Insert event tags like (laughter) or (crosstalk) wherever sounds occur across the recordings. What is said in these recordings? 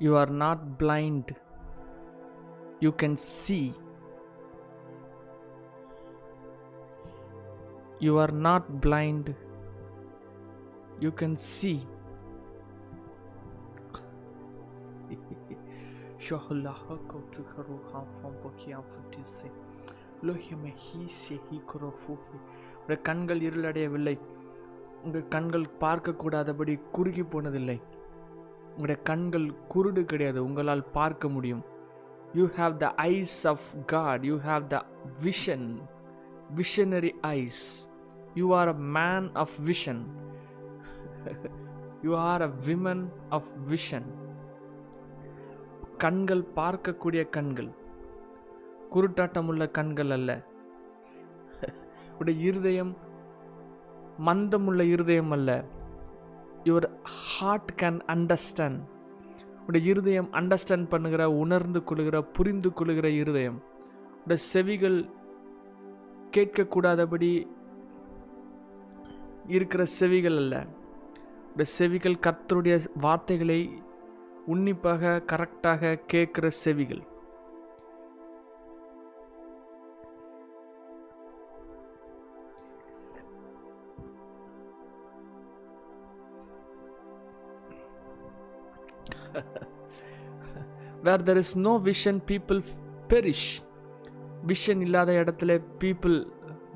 You are not blind. You can see. You are not blind. You can see. Shohulaha kotukaro hamfam pokiam futise. லோஹியமே ஹீசிய ஹீக்குரோஃபூஹி உடைய கண்கள் இருளடையவில்லை உங்கள் கண்கள் பார்க்கக்கூடாதபடி குறுகி போனதில்லை உங்களுடைய கண்கள் குருடு கிடையாது. உங்களால் பார்க்க முடியும். You have the eyes of God you have the vision visionary eyes you are a man of vision you are a women of vision கண்கள் பார்க்கக்கூடிய கண்கள். குருட்டாட்டம் உள்ள கண்கள் அல்ல. உடைய இருதயம் மந்தமுள்ள இருதயம் அல்ல. யுவர் ஹார்ட் கேன் அண்டர்ஸ்டாண்ட் உடைய இருதயம் அண்டர்ஸ்டாண்ட் பண்ணுகிற உணர்ந்து கொள்கிற புரிந்து கொள்கிற இருதயம். உடைய செவிகள் கேட்கக்கூடாதபடி இருக்கிற செவிகள் அல்ல. உடைய செவிகள் கர்த்தருடைய வார்த்தைகளை உன்னிப்பாக கரெக்டாக கேட்குற செவிகள். Where there is no vision people perish vision இல்லாத இடத்துல பீப்புள்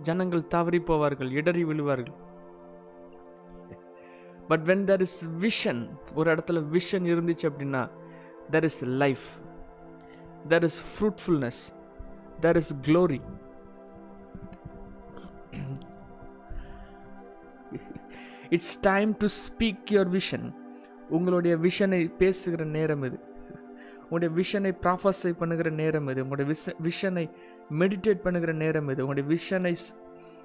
ஜனங்கள் தவறி போவார்கள் இடறி விழுவார்கள். But when there is vision ஒரு இடத்துல விஷன் இருந்துச்சு அப்படின்னா there is life there is fruitfulness there is glory it's time to speak your vision உங்களுடைய விஷனை பேசுகிற நேரம் இது. உங்களுடைய விஷனை ப்ராஃபஸை பண்ணுகிற நேரம் இது. உங்களுடைய விஷ விஷனை மெடிடேட் பண்ணுகிற நேரம் இது. உங்களுடைய விஷனை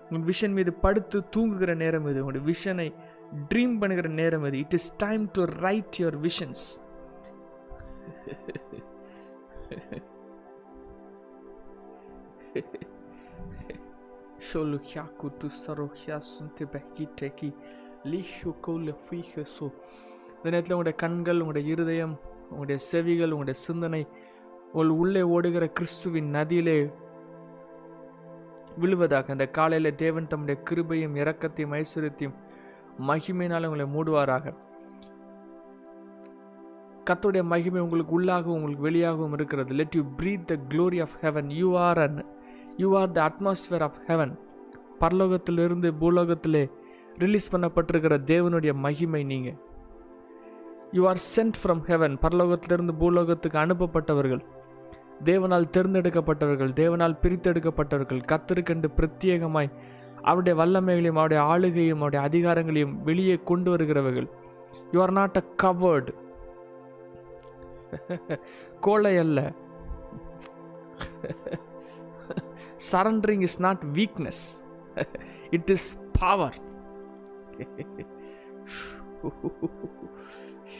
உங்கள் விஷன் மீது படுத்து தூங்குகிற நேரம் இது. உங்களுடைய விஷனை ட்ரீம் பண்ணுகிற நேரம் இது. It is time to write your visions Sholu hyaku tu saro hyasunte behiteki lihu koule fuihe so. இந்த நேரத்தில் உங்களுடைய கண்கள் உங்களுடைய இருதயம் உங்களுடைய செவிகள் உங்களுடைய சிந்தனை உங்கள் உள்ளே ஓடுகிற கிறிஸ்துவின் நதியிலே விழுவதாக. அந்த காலையில் தேவன் தம்முடைய கிருபையும் இரக்கத்தையும் ஐஸ்வர்யத்தையும் மகிமையினால் உங்களை மூடுவாராக. கத்துடைய மகிமை உங்களுக்கு உள்ளாகவும் உங்களுக்கு வெளியாகவும் இருக்கிறது. Let you breathe the glory of heaven you are an you are the atmosphere of heaven பரலோகத்திலிருந்து பூலோகத்திலே ரிலீஸ் பண்ணப்பட்டிருக்கிற தேவனுடைய மகிமை நீங்கள் you are sent from heaven பரலோகத்திலிருந்து பூலோகத்துக்கு அனுப்பப்பட்டவர்கள். தேவனால் தேர்ந்தெடுக்கப்பட்டவர்கள் தேவனால் பிரித்தெடுக்கப்பட்டவர்கள் கத்திருக்கென்று பிரத்யேகமாய் அவருடைய வல்லமைகளையும் அவருடைய ஆளுகையும் அவருடைய அதிகாரங்களையும் வெளியே கொண்டு வருகிறவர்கள். You are not a coward கோழை அல்ல. Surrendering is not weakness it is power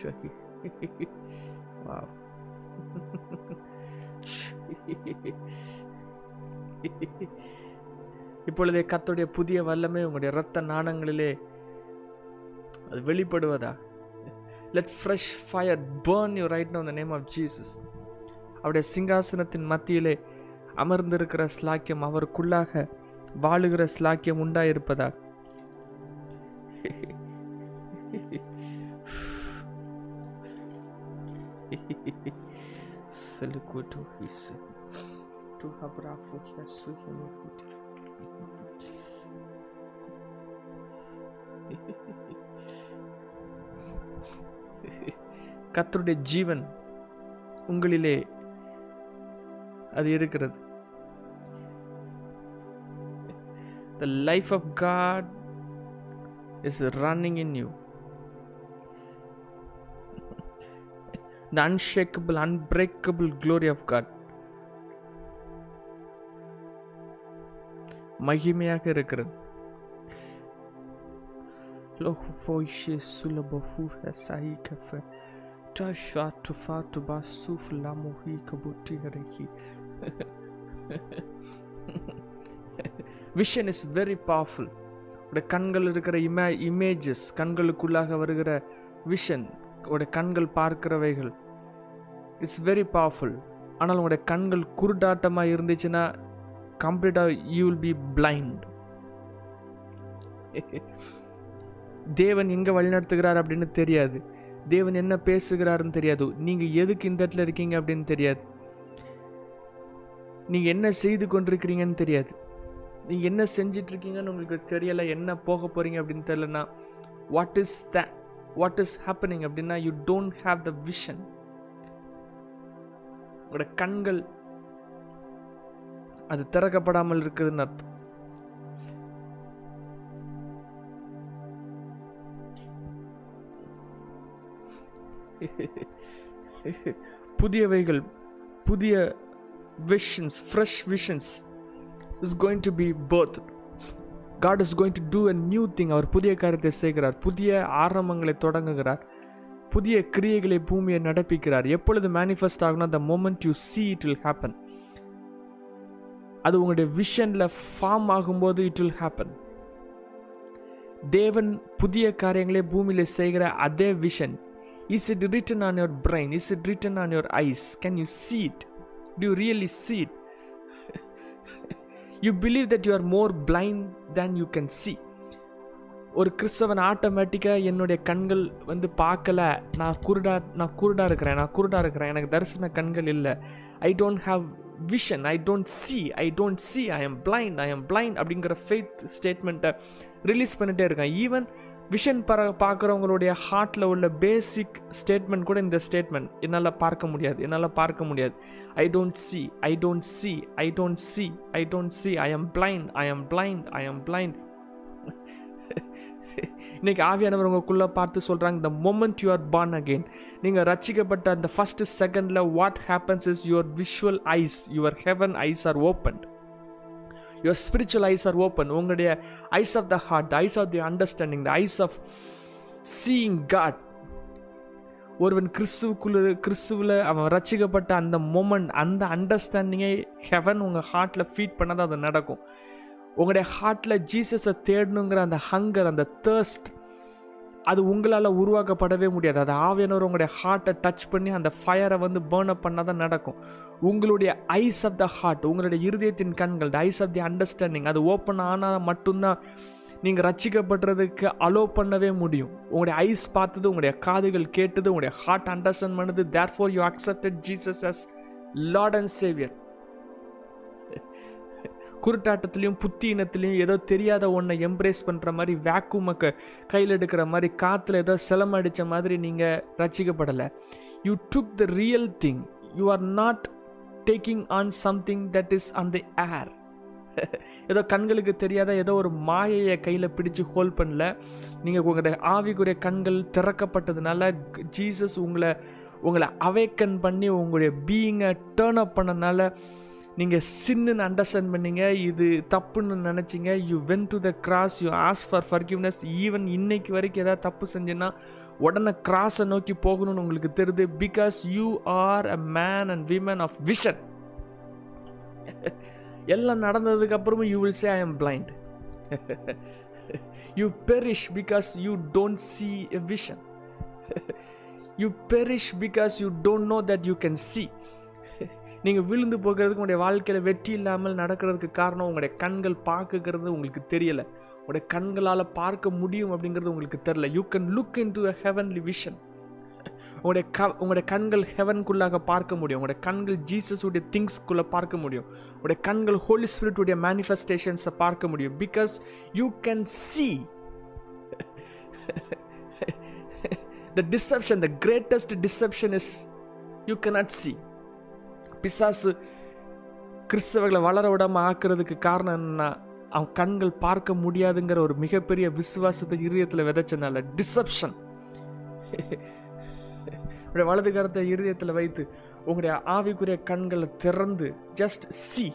(laughs) wow. (laughs) இப்பொழுதே கத்துடைய புதிய வல்லமை உங்களுடைய இரத்த நாணங்களிலே அது வெளிப்படுவதா? Let fresh fire burn you right now the name of Jesus அவருடைய சிங்காசனத்தின் மத்தியிலே அமர்ந்திருக்கிற ஸ்லாக்கியம் அவருக்குள்ளாக வாழுகிற ஸ்லாக்கியம் உண்டாயிருப்பதா? (laughs) Selikutu hisi. Tu habrafu yasu himufuti. கத்தருடைய ஜீவன் உங்களிலே அது இருக்கிறது the life of god is running in you the unshakable unbreakable glory of god மகிமையாக இருக்கிறது Lohu foishe sulabahu sahi kafe tasha tufa tuba suf lamuhi kabuti harihi vision is very powerful உடைய கண்கள் இருக்கிற இமே images கண்களுக்குள்ளாக வருகிற vision உடைய கண்கள் பார்க்கிறவைகள். It's very powerful ஆனால் உங்களுடைய கண்கள் குருடாட்டமாக இருந்துச்சுன்னா கம்ப்ளீட்டாக யூ வில் பி பிளைண்ட் தேவன் எங்கே வழிநடத்துகிறார் அப்படின்னு தெரியாது. தேவன் என்ன பேசுகிறாருன்னு தெரியாது. நீங்கள் எதுக்கு இந்த இடத்துல இருக்கீங்க அப்படின்னு தெரியாது. நீங்கள் என்ன செய்து கொண்டிருக்கிறீங்கன்னு தெரியாது. நீங்கள் என்ன செஞ்சிட்ருக்கீங்கன்னு உங்களுக்கு தெரியலை என்ன போக போகிறீங்க அப்படின்னு தெரியலனா what is the what is happening அப்படின்னா you don't have the vision உங்களோட கண்கள் அது திறக்கப்படாமல் இருக்குதுன்னு அர்த்தம். புதியவைகள் புதிய visions fresh visions is going to be birth God is going to do a new thing அவர் புதிய காரியத்தை செய்கிறார். புதிய ஆரம்பங்களை தொடங்குகிறார். புதிய கிரியைகளை பூமியை நடப்பிக்கிறார். எப்பொழுது மேனிஃபெஸ்ட் ஆகணும் அந்த moment you see it will happen அது உங்களுடைய விஷனில் ஃபார்ம் ஆகும்போது இட் வில் ஹேப்பன் தேவன் புதிய காரியங்களை பூமியில் செய்கிற அதே vision is it written on your brain is it written on your eyes can you see it to really see it you believe that you are more blind than you can see ஒரு கிறிஸ்தவன் ஆட்டோமேட்டிக்காக என்னுடைய கண்கள் வந்து பார்க்கல. நான் குருடா நான் குருடா இருக்கிறேன் நான் குருடா இருக்கிறேன். எனக்கு தரிசன கண்கள் இல்லை. I don't have vision I don't see I don't see I am blind I am blind அப்படிங்கிற ஃபெய்த் ஸ்டேட்மெண்ட்டை ரிலீஸ் பண்ணிகிட்டே இருக்கேன். ஈவன் விஷன் பர பார்க்குறவங்களுடைய ஹார்ட்டில் உள்ள பேசிக் ஸ்டேட்மெண்ட் கூட இந்த ஸ்டேட்மெண்ட் என்னால் பார்க்க முடியாது. என்னால் பார்க்க முடியாது. I don't see I don't see I don't see I don't see I am blind I am blind I am blind இன்னைக்கு ஆவியானவர் உங்களுக்குள்ளே பார்த்து சொல்கிறாங்க the moment you are born again நீங்கள் ரட்சிக்கப்பட்ட அந்த ஃபஸ்ட்டு செகண்டில் what happens is your visual eyes your heaven eyes are open your spiritual eyes are open உங்களுடைய eyes of the heart eyes of the understanding the eyes of seeing God ஒருவன் கிறிஸ்துவுக்குள்ள கிறிஸ்துவில் அவன் ரசிக்கப்பட்ட அந்த மொமெண்ட் அந்த அண்டர்ஸ்டாண்டிங்கை heaven உங்கள் ஹார்ட்டில் feet பண்ணாதான் அது நடக்கும். உங்களுடைய ஹார்ட்டில் ஜீசஸை தேடணுங்கிற அந்த ஹங்கர் அந்த தேர்ஸ்ட் அது உங்களால் உருவாக்கப்படவே முடியாது. அது ஆவியானவர் உங்களுடைய ஹார்ட்டை டச் பண்ணி அந்த ஃபயரை வந்து பேர்ன் அப் பண்ணால் தான் நடக்கும். உங்களுடைய ஐஸ் ஆஃப் த ஹார்ட் உங்களுடைய இருதயத்தின் கண்கள் the eyes of the understanding அது ஓப்பன் ஆனால் மட்டும்தான் நீங்கள் ரச்சிக்கப்படுறதுக்கு அலோ பண்ணவே முடியும். உங்களுடைய ஐஸ் பார்த்தது உங்களுடைய காதுகள் கேட்டது உங்களுடைய ஹார்ட் அண்டர்ஸ்டாண்ட் பண்ணுது therefore you accepted Jesus as Lord and Saviour குருட்டாட்டத்துலேயும் புத்தீனத்துலேயும் ஏதோ தெரியாத ஒன்றை எம்ப்ரேஸ் பண்ணுற மாதிரி வேக்கூமை க கையில் எடுக்கிற மாதிரி காற்றுல ஏதோ சிலம் அடித்த மாதிரி நீங்கள் ரசிக்கப்படலை. You took the real thing you are not taking on something that is on the air ஏதோ கண்களுக்கு தெரியாத ஏதோ ஒரு மாயையை கையில் பிடிச்சு ஹோல்ட் பண்ணல. நீங்கள் உங்களுடைய ஆவிக்குரிய கண்கள் திறக்கப்பட்டதுனால ஜீசஸ் உங்களை உங்களை அவேக்கன் பண்ணி உங்களுடைய பீயிங்கை டேர்ன் அப் பண்ணனால நீங்கள் சின்னுன்னு அண்டர்ஸ்டாண்ட் பண்ணீங்க இது தப்புன்னு நினச்சிங்க you went to the cross you ask for forgiveness even இன்னைக்கு வரைக்கும் ஏதாவது தப்பு செஞ்சேன்னா உடனே கிராஸை நோக்கி போகணும்னு உங்களுக்கு தெரியுது because you are a man and women of vision எல்லாம் நடந்ததுக்கப்புறமும் you will say I am blind you perish because you don't see a vision you perish because you don't know that you can see நீங்கள் விழுந்து போகிறதுக்கு உங்களுடைய வாழ்க்கையில் வெற்றி இல்லாமல் நடக்கிறதுக்கு காரணம் உங்களுடைய கண்கள் பார்க்குறது உங்களுக்கு தெரியலை. உங்களுடைய கண்களால் பார்க்க முடியும் அப்படிங்கிறது உங்களுக்கு தெரில you can look into a heavenly vision உங்களுடைய க உங்களுடைய கண்கள் ஹெவனுக்குள்ளாக பார்க்க முடியும். உங்களுடைய கண்கள் ஜீசஸுடைய திங்ஸ்க்குள்ளே பார்க்க முடியும். உங்களுடைய கண்கள் ஹோலி ஸ்பிரிட்டுடைய மேனிஃபெஸ்டேஷன்ஸை பார்க்க முடியும். Because you can see the deception the greatest deception is you cannot see பிசாசு கிறிஸ்தவர்களை வளர விடாமல் ஆக்குறதுக்கு காரணம் என்னன்னா அவன் கண்கள் பார்க்க முடியாதுங்கிற ஒரு மிகப்பெரிய விசுவாசத்தை இருதயத்தில் விதைச்சனால டிசப்ஷன் உடைய வலது கரத்தை இருதயத்தில் வைத்து உங்களுடைய ஆவிக்குரிய கண்களை திறந்து ஜஸ்ட் சி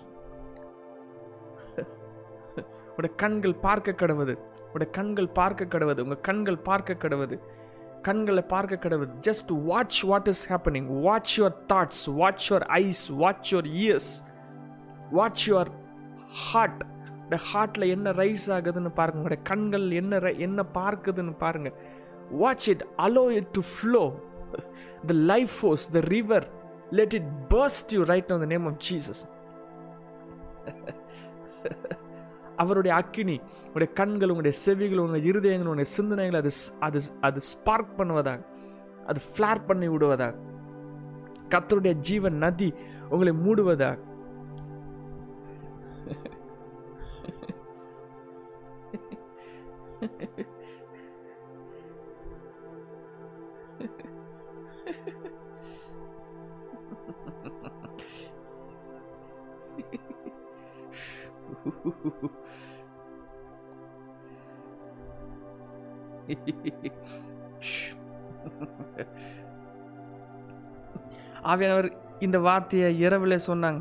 உங்களுடைய கண்கள் பார்க்க கடவுது உங்களுடைய கண்கள் பார்க்க கடவுது உங்கள் கண்கள் பார்க்க கடவுது கண்களை பார்க்க கடவுள். Just watch what is happening watch your thoughts watch your eyes watch your ears watch your heart உடைய ஹார்ட்டில் என்ன ரைஸ் ஆகுதுன்னு பாருங்க. உங்களுடைய கண்கள் என்ன ரை- என்ன பார்க்குதுன்னு பாருங்க. Watch it allow it to flow the life force the river let it burst you right on the name of Jesus அவருடைய அக்கினி உங்களுடைய கண்கள் உங்களுடைய செவிகள் உங்களுடைய இருதயங்கள் உங்களுடைய சிந்தனைகள் அது அது அது ஸ்பார்க் பண்ணுவதாக அது ஃப்ளார் பண்ணி விடுவதாக. கத்தருடைய ஜீவன் நதி உங்களை மூடுவதாக. (laughs) (laughs) ஆவியானவர் இந்த வார்த்தையை இரவில் சொன்னாங்க.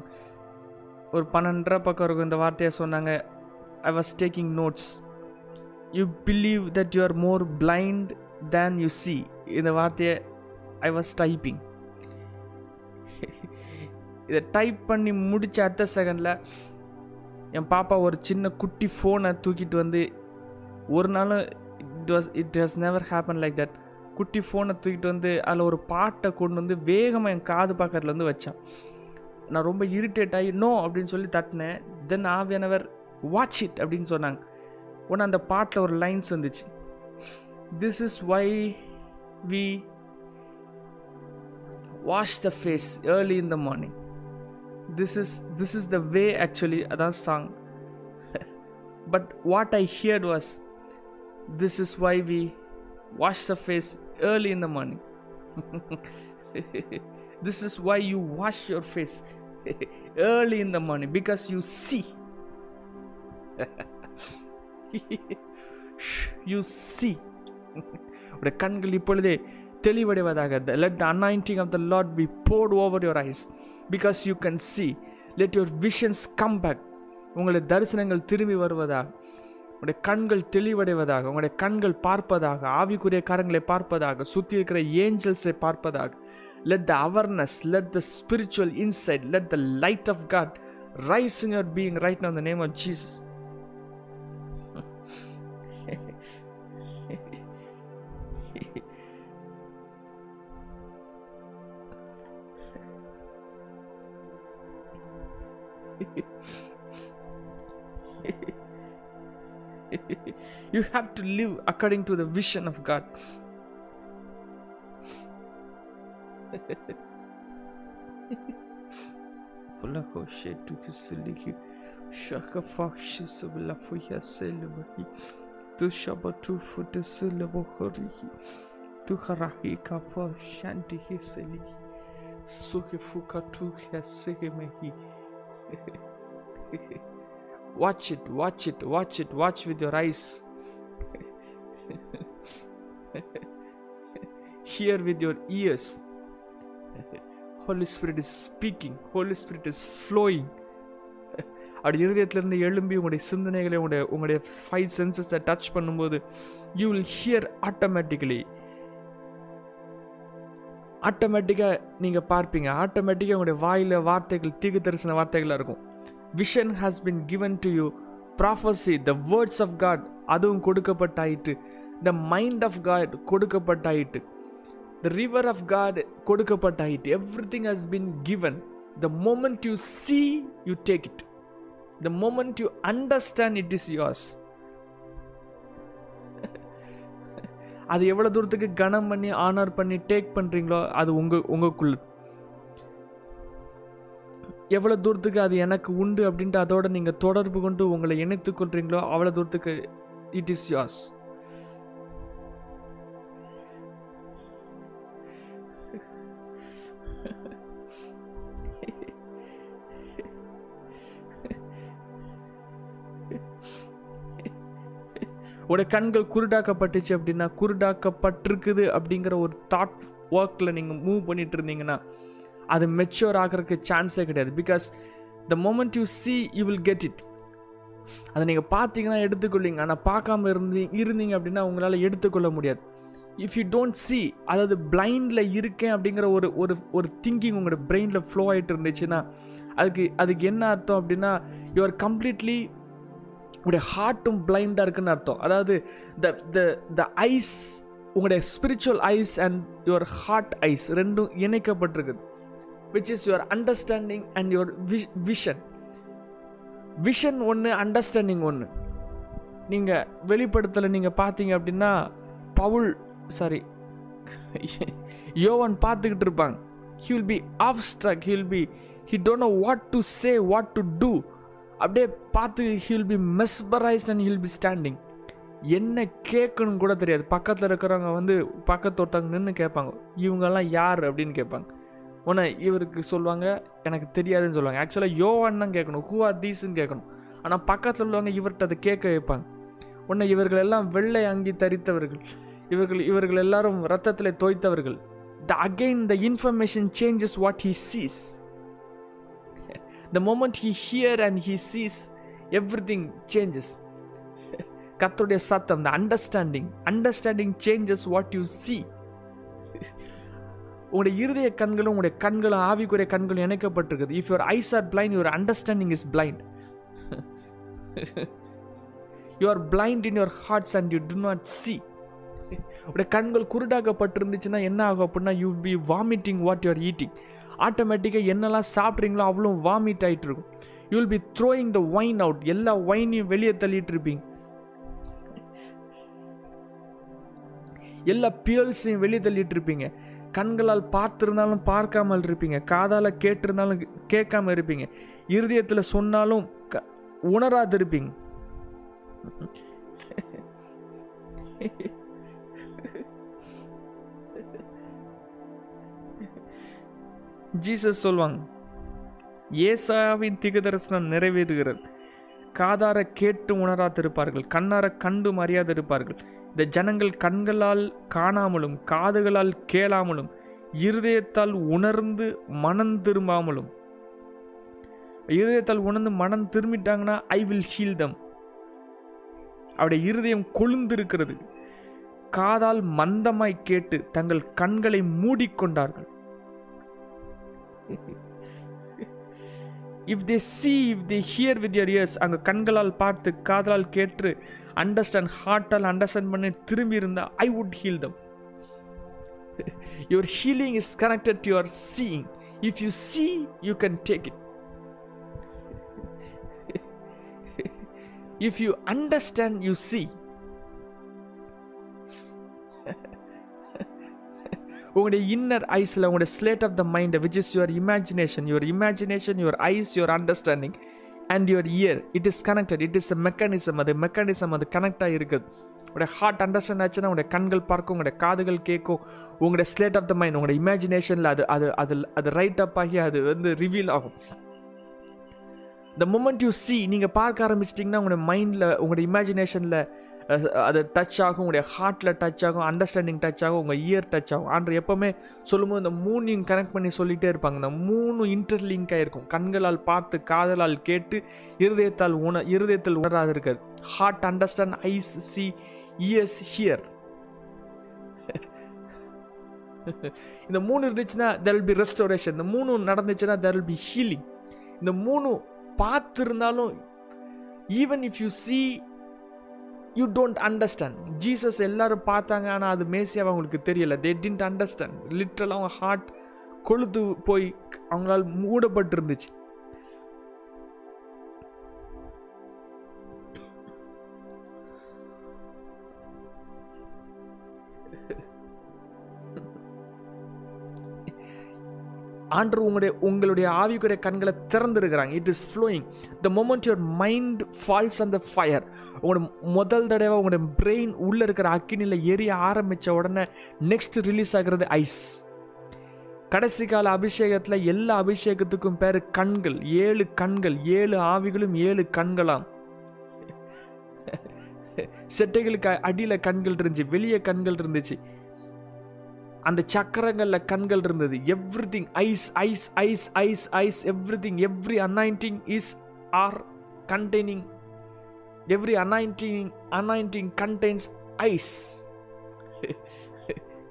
ஒரு பன்னெண்டரை பக்கம் இருக்கும் இந்த வார்த்தையை சொன்னாங்க. I was taking notes you believe that you are more blind than you see இந்த வார்த்தையை ஐ வாஸ் டைப்பிங் இதை டைப் பண்ணி முடித்த அடுத்த செகண்டில் என் பாப்பா ஒரு சின்ன குட்டி ஃபோனை தூக்கிட்டு வந்து ஒரு நாளும் it was it has never happen like that குட்டி ஃபோனை தூக்கிட்டு வந்து அதில் ஒரு பாட்டை கொண்டு வந்து வேகமாக என் காது பக்கத்துல வந்து நான் ரொம்ப இரிட்டேட் ஆகி நோ அப்படின்னு சொல்லி தட்டினேன். தென் ஆவியானவர் வாட்ச் இட் அப்படின்னு சொன்னாங்க. உடனே அந்த பாட்டில் ஒரு லைன்ஸ் வந்துச்சு. This is why we wash the face early in the morning this is this is the way actually அதான் song but what I heard was this is why we wash the face early in the morning this is why you wash your face early in the morning because you see you see உடைய கண்கள் இப்பொழுதே தெளிவடைவதாக. Let the anointing of the lord be poured over your eyes because you can see let your visions come back உங்களுடைய தரிசனங்கள் திரும்பி வருவதாக உங்களுடைய கண்கள் தெளிவடைவதாக உங்களுடைய கண்கள் பார்ப்பதாக ஆவிக்குரிய காரங்களை பார்ப்பதாக சுற்றி இருக்கிற ஏஞ்சல்ஸை பார்ப்பதாக. Let the awareness let the spiritual insight let the light of God rise in your being right on the name of Jesus (laughs) you have to live according to the vision of God. (laughs) Fuka mehi. Watch it watch it watch it watch with your eyes hear with your ears holy spirit is speaking holy spirit is flowing அப்படி இருதயத்திலிருந்து எழும்பி உங்களுடைய சிந்தனைகளை உங்களுடைய உங்களுடைய five சென்சஸை touch பண்ணும்போது you will hear automatically ஆட்டோமேட்டிக்காக நீங்கள் பார்ப்பீங்க. ஆட்டோமேட்டிக்காக உங்களுடைய வாயில் வார்த்தைகள் தீக்கு தரிசன வார்த்தைகளாக இருக்கும். Vision has been given to you prophecy the words of God அதுவும் கொடுக்கப்பட்டாயிட்டு த மைண்ட் ஆஃப் காட் கொடுக்கப்பட்டாயிட்டு the river of God கொடுக்கப்பட்டாயிட்டு everything has been given the moment you see you take it the moment you understand it is yours. அது எவ்வளோ தூரத்துக்கு கனம் பண்ணி honour பண்ணி take பண்ணுறீங்களோ அது உங்கள் உங்களுக்குள்ள. எவ்வளோ தூரத்துக்கு அது எனக்கு உண்டு அப்படின்ட்டு அதோட நீங்கள் தொடர்பு கொண்டு உங்களை இணைத்து கொள்கிறீங்களோ அவ்வளோ தூரத்துக்கு இட் இஸ் yours. உடைய கண்கள் குருடாக்கப்பட்டுச்சு அப்படின்னா குருடாக்கப்பட்டிருக்குது அப்படிங்கிற ஒரு தாட் ஒர்க்கில் நீங்கள் மூவ் பண்ணிட்டு இருந்தீங்கன்னா அது மெச்சோர் ஆகிறதுக்கு சான்ஸே கிடையாது. Because the moment you see you will get it அதை நீங்கள் பார்த்தீங்கன்னா எடுத்துக்கொள்வீங்க ஆனால் பார்க்காம இருந்தீங்க இருந்தீங்க அப்படின்னா உங்களால் எடுத்துக்கொள்ள முடியாது. இஃப் யூ டோன்ட் சி அதாவது பிளைண்டில் இருக்கேன் அப்படிங்கிற ஒரு ஒரு ஒரு திங்கிங் உங்களோட பிரெயினில் ஃப்ளோ ஆகிட்டு இருந்துச்சுன்னா அதுக்கு அதுக்கு என்ன அர்த்தம் அப்படின்னா யூ ஆர் கம்ப்ளீட்லி உங்களுடைய ஹார்ட்டும் பிளைண்டாக இருக்குன்னு அர்த்தம். அதாவது த த த ஐஸ் உங்களுடைய spiritual eyes and your heart eyes ரெண்டும் இணைக்கப்பட்டிருக்குது. Which is your understanding and your vision vision ஒன்று அண்டர்ஸ்டாண்டிங் ஒன்று நீங்கள் வெளிப்படுத்தலை நீங்கள் பார்த்தீங்க அப்படின்னா பவுல் சாரி (laughs) யோவன் பார்த்துக்கிட்டு இருப்பாங்க. He will be awestruck he will be he don't know what to say what to do அப்படியே பார்த்து he'll be mesmerized and he'll be standing என்ன கேட்கணும் கூட தெரியாது. பக்கத்தில் இருக்கிறவங்க வந்து பக்கத்து ஒருத்தவங்க நின்று கேட்பாங்க. இவங்கெல்லாம் யார் அப்படின்னு கேட்பாங்க. உடனே இவருக்கு சொல்லுவாங்க எனக்கு தெரியாதுன்னு சொல்லுவாங்க. ஆக்சுவலாக யோவான் தான் கேட்கணும். ஹூ ஆர் தீஸ்ன்னு கேட்கணும். ஆனால் பக்கத்தில் உள்ளவங்க இவர்கிட்ட அதை கேட்க வைப்பாங்க. உடனே இவர்கள் எல்லாம் வெள்ளை அங்கி தரித்தவர்கள். இவர்கள் இவர்கள் எல்லாரும் ரத்தத்தில் தோய்த்தவர்கள். The again the information changes what he sees the moment he hear and he sees everything changes கத்தருடைய சத்தம் the understanding understanding changes what you see உங்களுடைய இருதய கண்களும் உங்களுடைய கண்களும் ஆவிக்குரிய கண்களும் இணைக்கப்பட்டிருக்குது. If your eyes are blind your understanding is blind you are blind in your hearts and you do not see உடைய கண்கள் குருடாக்கப்பட்டிருந்துச்சுன்னா என்ன ஆகும் அப்படின்னா you be vomiting what you are eating ஆட்டோமேட்டிக்காக என்னெல்லாம் சாப்பிட்றீங்களோ அவ்வளோ வாமிட் ஆகிட்டு இருக்கும் you will be throwing the wine out எல்லா ஒயினையும் வெளியே தள்ளிட்டு இருப்பீங்க எல்லா பியல்ஸையும் வெளியே தள்ளிட்டு இருப்பீங்க கண்களால் பார்த்துருந்தாலும் பார்க்காமல் இருப்பீங்க. காதால் கேட்டிருந்தாலும் கேட்காம இருப்பீங்க. இருதயத்தில் சொன்னாலும் க உணராது ஜீசஸ் சொல்லுவாங்க ஏசாவின் திகதரிசனம் நிறைவேறுகிறது. காதார கேட்டு உணராதிருப்பார்கள் கண்ணார கண்டு மறியாதிருப்பார்கள் இந்த ஜனங்கள் கண்களால் காணாமலும் காதுகளால் கேளாமலும் இருதயத்தால் உணர்ந்து மனம் திரும்பாமலும். இருதயத்தால் உணர்ந்து மனம் திரும்பிட்டாங்கன்னா ஐ வில் ஹீல் தம் அவருடைய இருதயம் கொழுந்திருக்கிறது. காதால் மந்தமாய் கேட்டு தங்கள் கண்களை மூடிக்கொண்டார்கள். If they see if they hear with your ears அங்கே கண்களால் பார்த்து காதலால் கேட்டு அண்டர்ஸ்டாண்ட் ஹார்ட்டால் அண்டர்ஸ்டாண்ட் பண்ணி திரும்பி இருந்தால் I would heal them your healing is connected to your seeing if you see you can take it if you understand you see உங்களுடைய இன்னர் ஐஸில் உங்களுடைய slate of the mind which is your imagination your imagination your eyes your understanding and your ear it is connected it is a mechanism அது mechanism அது கனெக்டாக இருக்குது உங்களுடைய heart understand ஆச்சுன்னா உங்களுடைய கண்கள் பார்க்கும் உங்களுடைய காதுகள் கேட்கும் உங்களுடைய ஸ்லேட் ஆஃப் த மைண்ட் உங்களுடைய இமேஜினேஷனில் அது அது அது அது ரைட் அப் ஆகி அது வந்து ரிவீல் ஆகும். த மூமெண்ட் யூ சி நீங்கள் பார்க்க ஆரம்பிச்சிட்டிங்கன்னா உங்களுடைய மைண்டில் உங்களுடைய இமேஜினேஷனில் அது டச் ஆகும் உங்களுடைய ஹார்ட்டில் டச் ஆகும் அண்டர்ஸ்டாண்டிங் டச் ஆகும் உங்கள் இயர் டச் ஆகும். ஆண்டு எப்போவுமே சொல்லும்போது இந்த மூணையும் கனெக்ட் பண்ணி சொல்லிகிட்டே இருப்பாங்க. இந்த மூணு இன்டர்லிங்க் இருக்கும். கண்களால் பார்த்து காதலால் கேட்டு இருதயத்தால் உண இருதயத்தில் உணராது இருக்காது heart understand eyes see ears hear இந்த மூணு இருந்துச்சுன்னா தெர் வில் பி ரெஸ்டோரேஷன் இந்த மூணு நடந்துச்சுன்னா தெர் வில் பி ஹீலிங் இந்த மூணு பார்த்துருந்தாலும் even if you see you don't understand Jesus எல்லாரும் பார்த்தாங்க ஆனால் அது மேசியாக அவங்களுக்கு தெரியல. தே டின்ட் அண்டர்ஸ்டாண்ட் லிட்ரலாக அவங்க ஹார்ட் கொழுத்து போய் அவங்களால் மூடப்பட்டிருந்துச்சு. ஆண்டர் ஆண்டு உங்களுடைய உங்களுடைய ஆவிக்குரிய கண்களை திறந்துருக்கிறாங்க. It is flowing the moment your mind falls அந்த ஃபயர் உங்களோட முதல் தடவை உங்களோட பிரெயின் உள்ளே இருக்கிற அக்கினியில் எரிய ஆரம்பித்த உடனே நெக்ஸ்ட் ரிலீஸ் ஆகிறது ஐஸ் கடைசி கால அபிஷேகத்தில் எல்லா அபிஷேகத்துக்கும் பேர் கண்கள். ஏழு கண்கள் ஏழு ஆவிகளும் ஏழு கண்களாம். (laughs) செட்டைகளுக்கு அடியில் கண்கள் இருந்துச்சு வெளியே கண்கள் இருந்துச்சு. அந்த சக்கரங்களில் கண்கள் இருந்தது. Everything eyes eyes eyes eyes eyes everything every anointing is are containing every anointing anointing contains eyes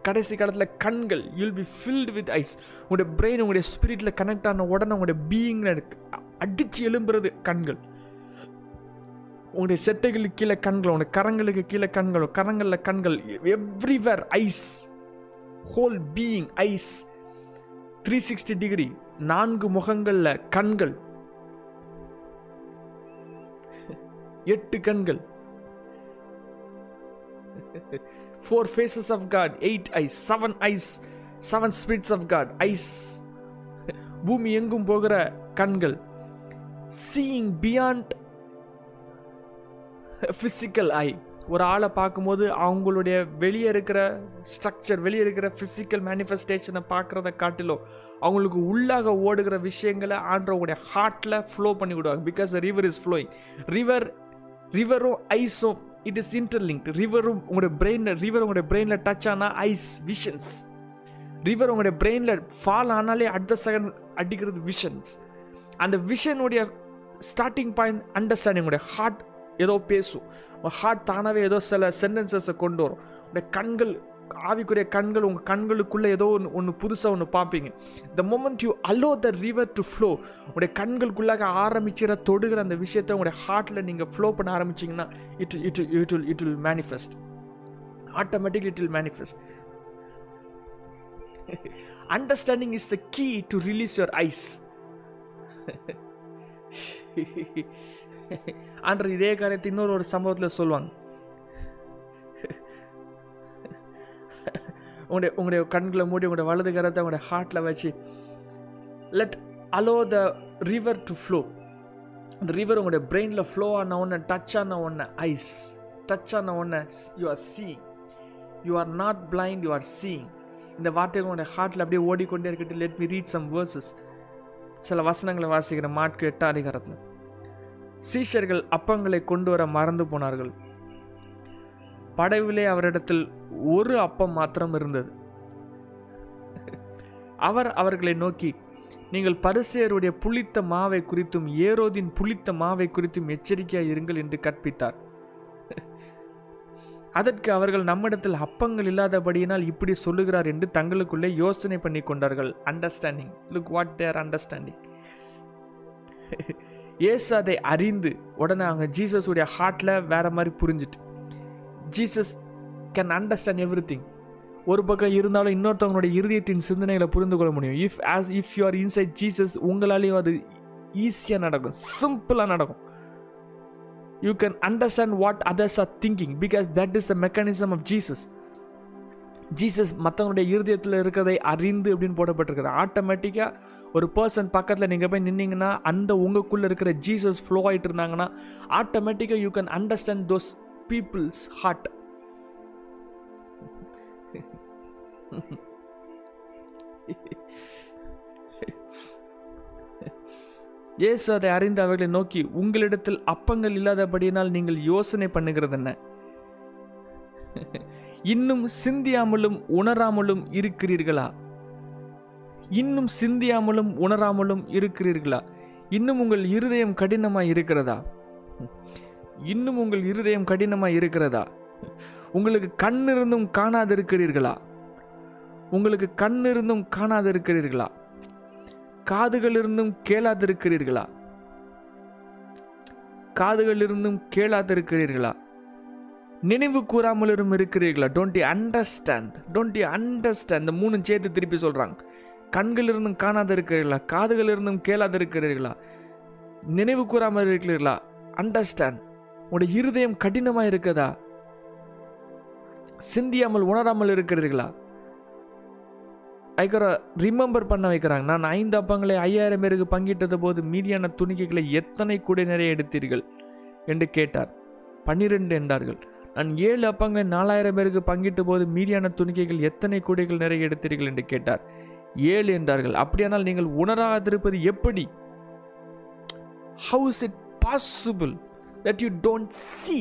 கடைசி காலத்தில் கண்கள் you'll be filled with eyes உங்களுடைய பிரெயின் உங்களுடைய ஸ்பிரிட்டில் கனெக்ட் ஆன உடனே உங்களுடைய பீயிங் அடித்து எழும்புறது கண்கள். உங்களுடைய செட்டைகளுக்கு கீழே கண்கள் உங்களுடைய கரங்களுக்கு கீழே கண்கள் கரங்களில் கண்கள் everywhere eyes whole being eyes three sixty degree நான்கு முகங்களில் கண்கள். எட்டு கண்கள். Four faces of God eight eyes seven eyes seven spirits of God eyes பூமி எங்கும் போகிற கண்கள். சீயிங் பியாண்ட் ஃபிசிக்கல் ஐ ஒரு ஆளை பார்க்கும்போது அவங்களுடைய வெளியே இருக்கிற ஸ்ட்ரக்சர் வெளியே இருக்கிற ஃபிசிக்கல் மேனிஃபெஸ்டேஷனை பார்க்குறத காட்டிலும் அவங்களுக்கு உள்ளாக ஓடுகிற விஷயங்களை ஆண்டவங்களுடைய ஹார்ட்டில் ஃப்ளோ பண்ணி விடுவாங்க because the river is flowing river ரிவரும் ஐஸும் இட் இஸ் இன்டர்லிங்க் ரிவரும் உங்களுடைய பிரெயினில் ரிவர் உங்களுடைய பிரெயினில் டச் ஆனால் ஐஸ் விஷன்ஸ் ரிவர் உங்களுடைய பிரெயினில் ஃபால் ஆனாலே அடுத்த செகண்ட் அடிக்கிறது விஷன்ஸ் அந்த விஷனுடைய ஸ்டார்டிங் பாயிண்ட் அண்டர்ஸ்டாண்டிங் உடைய ஹார்ட் ஏதோ பேசும். உங்கள் ஹார்ட் தானாகவே ஏதோ சில சென்டென்சஸை கொண்டு வரும். உடைய கண்கள் ஆவிக்குரிய கண்கள் உங்கள் கண்களுக்குள்ளே ஏதோ ஒன்று ஒன்று புதுசாக ஒன்று பார்ப்பீங்க. The moment you allow the river to flow உடைய கண்களுக்குள்ளாக ஆரம்பிச்சிட தொடுகிற அந்த விஷயத்தை உங்களுடைய ஹார்ட்டில் நீங்கள் ஃப்ளோ பண்ண ஆரம்பிச்சிங்கன்னா it it it will it will manifest automatic it will manifest understanding is the key to release your eyes under இதே காரியத்தை இன்னொரு ஒரு சம்பவத்தில் சொல்லுவாங்க உங்களுடைய உங்களுடைய கண்களை மூடி உங்களுடைய வலது கரத்தை உங்களுடைய ஹார்ட்டில் வச்சு let allow the river to flow அந்த ரிவர் உங்களுடைய பிரெயினில் ஃப்ளோ ஆன ஒன்று டச் ஆன ஒன்று ஐஸ் டச் ஆன ஒன்று you are seeing you are not blind you are seeing இந்த வார்த்தைகள் உங்களுடைய ஹார்ட்டில் அப்படியே ஓடிக்கொண்டே இருக்கட்டும். Let me read some verses சில வசனங்களை வாசிக்கிற மாட்கு எட்டாம் அதிகாரத்தில். சீஷர்கள் அப்பங்களை கொண்டு வர மறந்து போனார்கள். படவிலே அவரிடத்தில் ஒரு அப்பம் மாத்திரம் இருந்தது. அவர் அவர்களை நோக்கி நீங்கள் பரிசேருடைய புளித்த மாவை குறித்தும் ஏரோதின் புளித்த மாவை குறித்தும் எச்சரிக்கையாக இருங்கள் என்று கற்பித்தார். அதற்கு அவர்கள் நம்மிடத்தில் அப்பங்கள் இல்லாதபடியினால் இப்படி சொல்லுகிறார் என்று தங்களுக்குள்ளே யோசனை பண்ணி கொண்டார்கள். Understanding look what their understanding Yesu அதை அறிந்து உடனே அவங்க ஜீசஸுடைய ஹார்ட்டில் வேறு மாதிரி புரிஞ்சுட்டு Jesus can understand everything ஒரு பக்கம் இருந்தாலும் இன்னொருத்தவங்களுடைய இருதயத்தின் சிந்தனைகளை புரிந்து கொள்ள முடியும். If as if you are inside Jesus உங்களாலையும் அது ஈஸியாக நடக்கும் சிம்பிளாக நடக்கும். You can understand what others are thinking because that is the mechanism of Jesus Jesus மற்றவங்களுடைய இருதயத்தில் இருக்கிறதை அறிந்து அப்படின்னு போடப்பட்டிருக்குது ஆட்டோமேட்டிக்காக ஒரு பர்சன் பக்கத்தில் நீங்கள் போய் நின்னீங்கன்னா அந்த உங்களுக்குள்ளே இருக்கிற ஜீசஸ் ஃப்ளோ ஆகிட்டு இருந்தாங்கன்னா ஆட்டோமேட்டிக்காக you can understand those people's heart Yesu அதை அறிந்து அவர்களை நோக்கி உங்களிடத்தில் அப்பங்கள் இல்லாதபடியினால் நீங்கள் யோசனை பண்ணுகிறது என்ன? இன்னும் சிந்தியாமலும் உணராமலும் இருக்கிறீர்களா? இன்னும் சிந்தியாமலும் உணராமலும் இருக்கிறீர்களா? இன்னும் உங்கள் இருதயம் கடினமாக இருக்கிறதா? இன்னும் உங்கள் இருதயம் கடினமாக இருக்கிறதா? உங்களுக்கு கண் இருந்தும் காணாதிருக்கிறீர்களா? உங்களுக்கு கண் இருந்தும் காணாதிருக்கிறீர்களா? காதுகள் இருந்தும் கேளாதிருக்கிறீர்களா? காதுகள் இருந்தும் கேளாதிருக்கிறீர்களா? நினைவு கூறாமலும் இருக்கிறீர்களா? Don't you understand don't you understand இந்த மூணு சேர்த்து திருப்பி சொல்கிறாங்க கண்களிலிருந்தும் காணாத இருக்கிறீர்களா காதுகளிலிருந்தும் கேளாத இருக்கிறீர்களா நினைவு கூறாமல் இருக்கிறீர்களா? அண்டர்ஸ்டாண்ட் உங்களுடைய இருதயம் கடினமாக இருக்கதா சிந்தியாமல் உணராமல் இருக்கிறீர்களா? ஐக்கிற ரிமெம்பர் பண்ண வைக்கிறாங்க. நான் ஐந்து அப்பங்களை ஐயாயிரம் பேருக்கு பங்கிட்டது போது மீதியான துணிக்கைகளை எத்தனை கூடை நிறைய எடுத்தீர்கள்? என்று கேட்டார். பன்னிரெண்டு என்றார்கள். நான் ஏழு அப்பங்களை நாலாயிரம் பேருக்கு பங்கிட்ட போது மீதியான துணிக்கைகள் எத்தனை கூடைகள் நிறைய எடுத்தீர்கள்? என்று கேட்டார். ஏழு என்றார்கள். அப்படியானால் நீங்கள் உணராதிருப்பது எப்படி? How is it possible that you don't see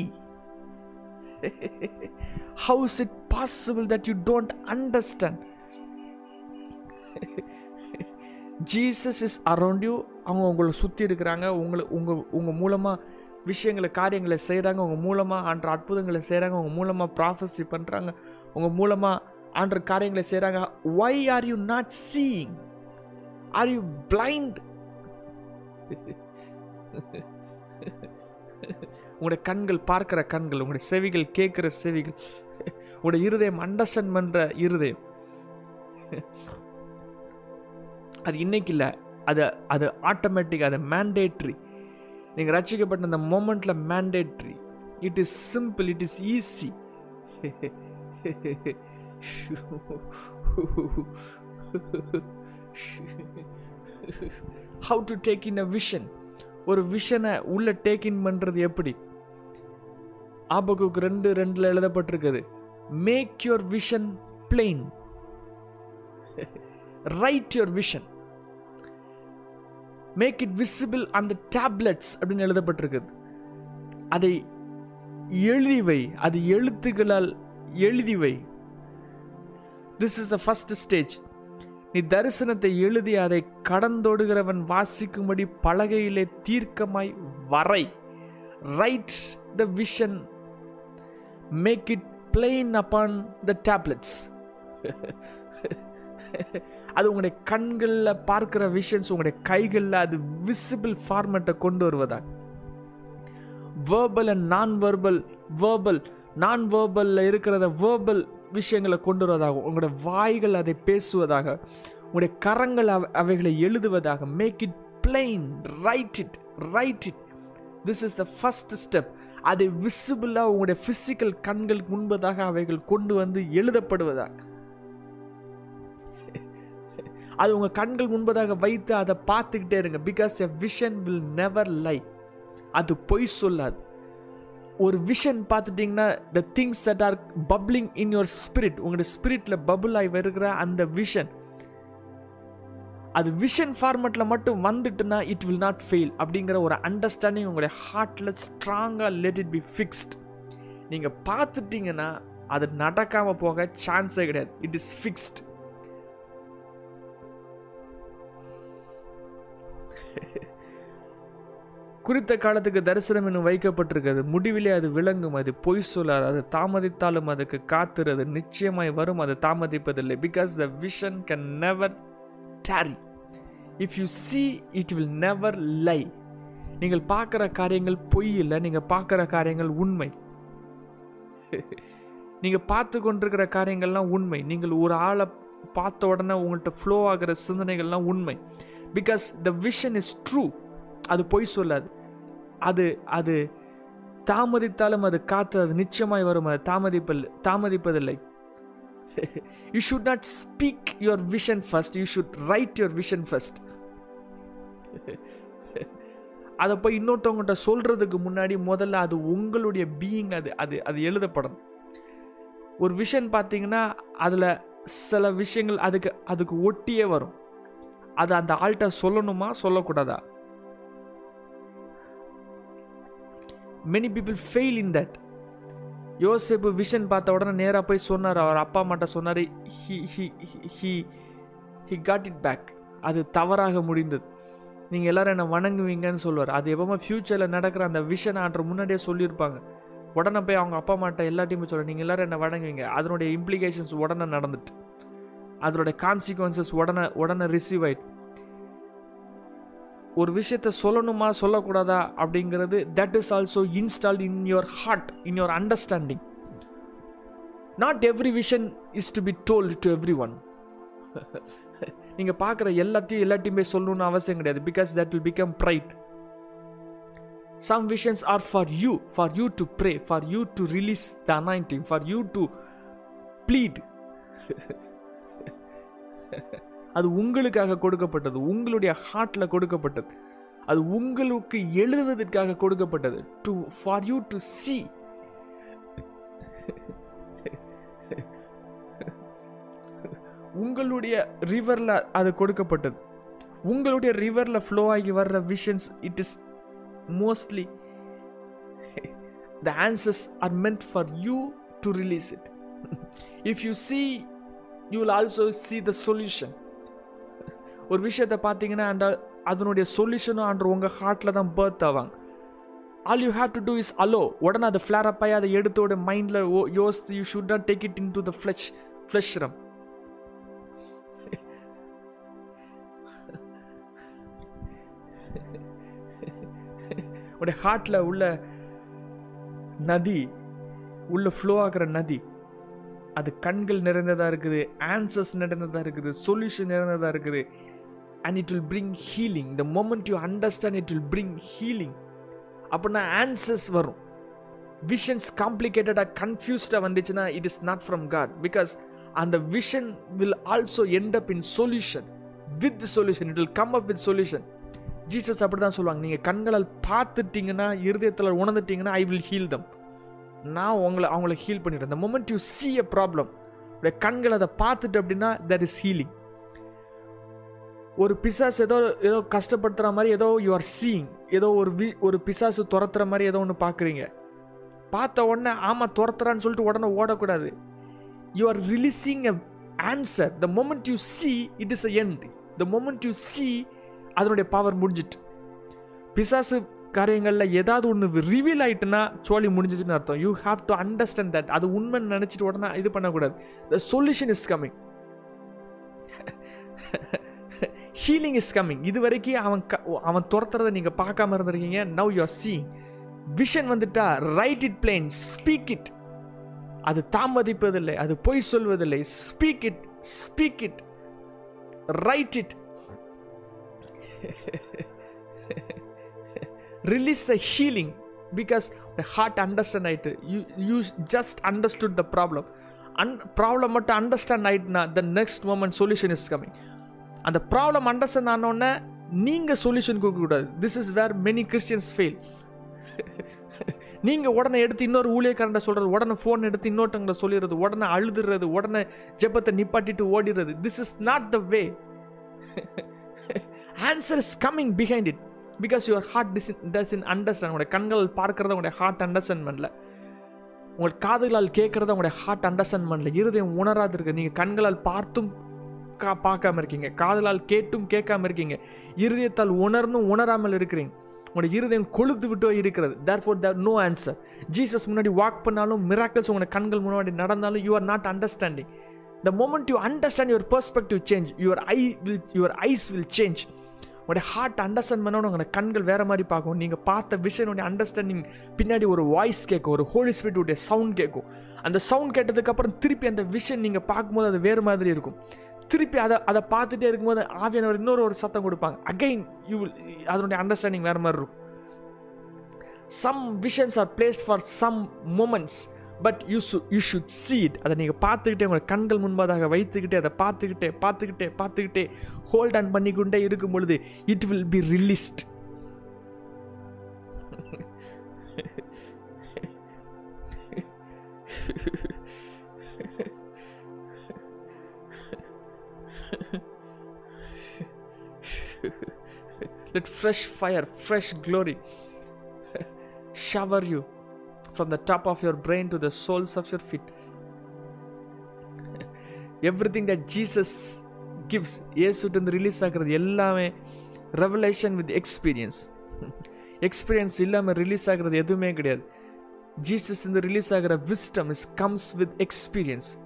how is it possible that you don't understand Jesus is around you அவங்க உங்களை சுற்றி இருக்கிறாங்க. உங்களை உங்கள் உங்கள் மூலமாக விஷயங்களை காரியங்களை செய்கிறாங்க உங்கள் மூலமாக அன்ற அற்புதங்களை செய்கிறாங்க உங்கள் மூலமாக ப்ராஃபஸி பண்ணுறாங்க உங்கள் மூலமாக ஆன்ற காரியங்களை செய்கிறாங்க why are you not seeing are you blind உங்களுடைய கண்கள் பார்க்கிற கண்கள் உங்களுடைய செவிகள் கேட்குற செவிகள் உங்களுடைய இருதயம் அண்டர்ஸ்டாண்ட் பண்ணுற இருதயம். அது இன்னைக்கு இல்லை. அது அது ஆட்டோமேட்டிக் அது மேண்டேட்ரி நீங்கள் ரசிக்கப்பட்ட அந்த மோமெண்ட்டில் mandatory it is simple it is easy how to take in a vision ஒரு விஷனை உள்ள டேக் இன் பண்ணுறது எப்படி? ஆபகுக்கு ரெண்டு ரெண்டில் எழுதப்பட்டிருக்குது. Make your vision plain write your vision make it visible அந்த டேப்லெட்ஸ் அப்படின்னு எழுதப்பட்டிருக்குது. அதை எழுதி வை. அது எழுத்துக்களால் எழுதி வை. This is the first stage நீ தரிசனத்தை எழுதி அதை கடந்தோடுகிறவன் வாசிக்கும்படி பலகையிலே தீர்க்கமாய் வரை. Write the vision make it plain upon the tablets அது உங்களுடைய கண்களில் பார்க்குற விஷன்ஸ் உங்களுடைய கைகளில் அது விசிபிள் ஃபார்மேட்டை கொண்டு வருவதா verbal and non verbal verbal non verbal இருக்கிறத வேர்பல் விஷயங்களை கொண்டு வருவதாகவும் உங்களுடைய வாய்கள் அதை பேசுவதாக உங்களுடைய கரங்கள் அவ- அவைகளை எழுதுவதாக. Make it plain write it write it this is the first step அதை விசிபிளாக உங்களுடைய ஃபிசிக்கல் கண்களுக்கு முன்பதாக அவைகள் கொண்டு வந்து எழுதப்படுவதாக. அது உங்கள் கண்கள் முன்பதாக வைத்து அதை பார்த்துக்கிட்டே இருங்க. Because a vision will never lie அது பொய் சொல்லாது. ஒரு விஷன் பார்த்துட்டிங்கன்னா the things that are bubbling in your spirit உங்களுடைய ஸ்பிரிட்டில் பபுள் ஆகி வருகிற அந்த விஷன் அது விஷன் ஃபார்மெட்டில் மட்டும் வந்துட்டுனா இட் வில் நாட் ஃபெயில் அப்படிங்கிற ஒரு அண்டர்ஸ்டாண்டிங் உங்களுடைய ஹார்ட்டில் ஸ்ட்ராங்காக லெட் இட் பி ஃபிக்ஸ்ட் நீங்கள் பார்த்துட்டிங்கன்னா அது நடக்காமல் போக சான்ஸே கிடையாது. இட் இஸ் ஃபிக்ஸ்ட் குறித்த காலத்துக்கு தரிசனம் இன்னும் வைக்கப்பட்டிருக்கிறது. முடிவிலே அது விளங்கும் அது பொய் சொல்லாது. அது தாமதித்தாலும் அதுக்கு காத்துறது நிச்சயமாய் வரும் அது தாமதிப்பதில்லை. Because the vision can never tarry if you see it will never lie நீங்கள் பார்க்குற காரியங்கள் பொய் இல்லை நீங்கள் பார்க்குற காரியங்கள் உண்மை. நீங்கள் பார்த்து கொண்டிருக்கிற காரியங்கள்லாம் உண்மை. நீங்கள் ஒரு ஆளை பார்த்த உடனே உங்கள்கிட்ட ஃப்ளோ ஆகிற சிந்தனைகள்லாம் உண்மை. Because the vision is true அது பொய் சொல்லாது. அது அது தாமதித்தாலும் அது காத்து அது நிச்சயமாய் வரும். அது தாமதிப்பல் தாமதிப்பதில்லை. You should not speak your vision first you should write your vision first அதை போய் இன்னொருத்தவங்ககிட்ட சொல்றதுக்கு முன்னாடி முதல்ல அது உங்களுடைய பீயிங் அது அது அது எழுதப்படணும் ஒரு விஷன் பார்த்தீங்கன்னா அதில் சில விஷயங்கள் அதுக்கு அதுக்கு ஒட்டியே வரும். அது அந்த ஆள்கிட்ட சொல்லணுமா சொல்லக்கூடாதா? Many people fail in that Yoseppu vision பார்த்த உடனே நேராக போய் சொன்னார். அவர் அப்பா அம்மாட்ட சொன்னார் he he he he got it back அது தவறாக முடிந்தது. நீங்கள் எல்லோரும் என்னை வணங்குவீங்கன்னு சொல்லுவார். அது எப்பவுமே ஃப்யூச்சரில் நடக்கிற அந்த விஷன் ஆர்டர் முன்னாடியே சொல்லியிருப்பாங்க. உடனே போய் அவங்க அப்பா அம்மாட்ட எல்லாத்தையுமே சொல்ல நீங்கள் எல்லோரும் என்ன வணங்குவீங்க. அதனுடைய இம்ப்ளிகேஷன்ஸ் உடனே நடந்துட்டு அதனுடைய கான்சிக்வன்சஸ் உடனே உடனே ரிசீவ் ஆயிட்டு. ஒரு விஷயத்த சொல்லணுமா சொல்லக்கூடாதா அப்படிங்கிறது that is also installed in your heart in your understanding not every vision is to be told to every one நீங்கள் பார்க்குற எல்லாத்தையும் எல்லாத்தையுமே சொல்லணும்னு அவசியம் கிடையாது because that will become pride some visions are for you for you to pray for you to release the anointing for you to plead அது உங்களுக்காக கொடுக்கப்பட்டது உங்களுடைய ஹார்ட்டில் கொடுக்கப்பட்டது. அது உங்களுக்கு எழுதுவதற்காக கொடுக்கப்பட்டது. To for you to see உங்களுடைய ரிவரில் அது கொடுக்கப்பட்டது. உங்களுடைய ரிவரில் ஃப்ளோ ஆகி வர்ற visions it is mostly the answers are meant for you to release it if you see you will also see the solution ஒரு விஷயத்தை பார்த்தீங்கன்னா அண்ட் அதனுடைய சொல்யூஷனும் அண்ட் உங்கள் ஹார்ட்டில் தான் பர்த் ஆவாங்க. All you have to do is allow உடனே அதை ஃப்ளேர் அப் ஆகி அதை எடுத்தோட மைண்டில் ஓ யோஸ் you should not take it into the flesh flesh realm உடைய ஹார்ட்டில் உள்ள நதி உள்ள ஃப்ளோ ஆகிற நதி அது கண்கள் நிறைந்ததாக இருக்குது ஆன்சர்ஸ் நிறைந்ததாக இருக்குது சொல்யூஷன் நிறைந்ததாக இருக்குது. And it will bring healing the moment you understand it will bring healing அப்படின்னா ஆன்சர்ஸ் வரும். விஷன்ஸ் காம்ப்ளிகேட்டடாக கன்ஃபியூஸ்டாக வந்துச்சுன்னா it is not from God because அந்த vision will also end up in solution with solution it will come up with solution Jesus அப்படி தான் சொல்லுவாங்க. நீங்கள் கண்களால் பார்த்துட்டீங்கன்னா இருதயத்தில் உணர்ந்துட்டீங்கன்னா ஐ வில் ஹீல் தம் நான் உங்களை அவங்கள ஹீல் பண்ணிடுறேன். இந்த moment you see a problem கண்களை அதை பார்த்துட்டு அப்படின்னா தட் இஸ் ஹீலிங் ஒரு பிசாஸ் ஏதோ ஏதோ கஷ்டப்படுத்துகிற மாதிரி ஏதோ யூ ஆர் சீயிங் ஏதோ ஒரு வி ஒரு பிசாசு துரத்துற மாதிரி ஏதோ ஒன்று பார்க்குறீங்க பார்த்த உடனே ஆமாம் துரத்துறான்னு சொல்லிட்டு உடனே ஓடக்கூடாது. You are releasing a answer the moment you see it is a end the moment you see அதனுடைய பவர் முடிஞ்சிட்டு. பிசாசு காரியங்களில் ஏதாவது ஒன்று ரிவீல் ஆயிட்டுனா சோழி முடிஞ்சிச்சுன்னு அர்த்தம். You have to understand that அது உண்மைன்னு நினச்சிட்டு உடனே இது பண்ணக்கூடாது. The solution is coming healing is coming இது வரைக்கும் அவன் க அவன் துரத்துறதை நீங்கள் பார்க்காம இருந்திருக்கீங்க. Now you are seeing vision வந்துட்டா write it plain speak it அது தாமதிப்பதில்லை அது பொய் சொல்வதில்லை. Speak it speak it write it release the healing because heart understand ஆயிட்டு you you just understood the problem and problem மட்டும் understand ஆயிட்டுனா the next moment solution is coming அந்த problem understand ஆனோடனே நீங்கள் சொல்யூஷன் கொடுக்கக்கூடாது this is where many Christians fail நீங்கள் உடனே எடுத்து இன்னொரு ஊழியக்காரண்ட சொல்கிறது உடனே ஃபோன் எடுத்து இன்னொருத்தவங்களை சொல்லிடுறது உடனே அழுதுறது உடனே ஜெபத்தை நிப்பாட்டிட்டு ஓடிடுறது. This is not the way answer is coming behind it because your heart this doesn't understand உங்களுடைய கண்கள் பார்க்கறத உங்களுடைய ஹார்ட் அண்டர்ஸ்டாண்ட் பண்ணல. உங்கள் காதுகளால் கேட்குறத உங்களுடைய ஹார்ட் அண்டர்ஸ்டாண்ட் பண்ணல. இருதயம் உணராது இருக்குது நீங்கள் கண்களால் பார்த்தும் கா பார்க்காம இருக்கீங்க. காதலால் கேட்டும் கேட்காம இருக்கீங்க. இருதயத்தால் உணர்ந்தும் உணராமல் இருக்கிறீங்க. உங்களுடைய இருதயம் கொழுத்து விட்டோ இருக்கிறது. Therefore there no answer Jesus முன்னாடி வாக் பண்ணாலும் மிராக்கிள்ஸ் உங்களோட கண்கள் முன்னாடி நடந்தாலும் you are not understanding the moment you understand your perspective change your eye will your eyes will change உங்களுடைய ஹார்ட் அண்டர்ஸ்டாண்ட் பண்ணணும் உங்களுடைய கண்கள் வேறு மாதிரி பார்க்கும். நீங்கள் பார்த்த விஷயனுடைய அண்டர்ஸ்டாண்டிங் பின்னாடி ஒரு வாய்ஸ் கேட்கும் ஒரு ஹோலி ஸ்பிரிட்டுடைய சவுண்ட் கேட்கும். அந்த சவுண்ட் கேட்டதுக்கப்புறம் திருப்பி அந்த விஷன் நீங்கள் பார்க்கும்போது அது வேறு மாதிரி இருக்கும். திருப்பி அதை அதை பார்த்துட்டே இருக்கும்போது ஆவியானவர் இன்னொரு ஒரு சத்தம் கொடுப்பாங்க. அகைன் யூ வில் அதனுடைய அண்டர்ஸ்டாண்டிங் வேறு மாதிரி இருக்கும். Some visions are placed for some moments but you சு யூ ஷுட் சீட் அதை நீங்கள் பார்த்துக்கிட்டே உங்கள் கண்கள் முன்பதாக வைத்துக்கிட்டே அதை பார்த்துக்கிட்டே பார்த்துக்கிட்டே பார்த்துக்கிட்டே ஹோல்ட் ஆன் பண்ணிக்கொண்டே இருக்கும் பொழுது it will be released let fresh fire fresh glory (laughs) shower you from the top of your brain to the soles of your feet. (laughs) Everything that jesus gives இயேசுட்டு ரிலீஸ் ஆகிறது எல்லாமே ரெவலேஷன் வித் எக்ஸ்பீரியன்ஸ் எக்ஸ்பீரியன்ஸ் இல்லாமல் release ஆகிறது எதுவுமே கிடையாது. Jesus இந்த release ஆகிற wisdom is comes with experience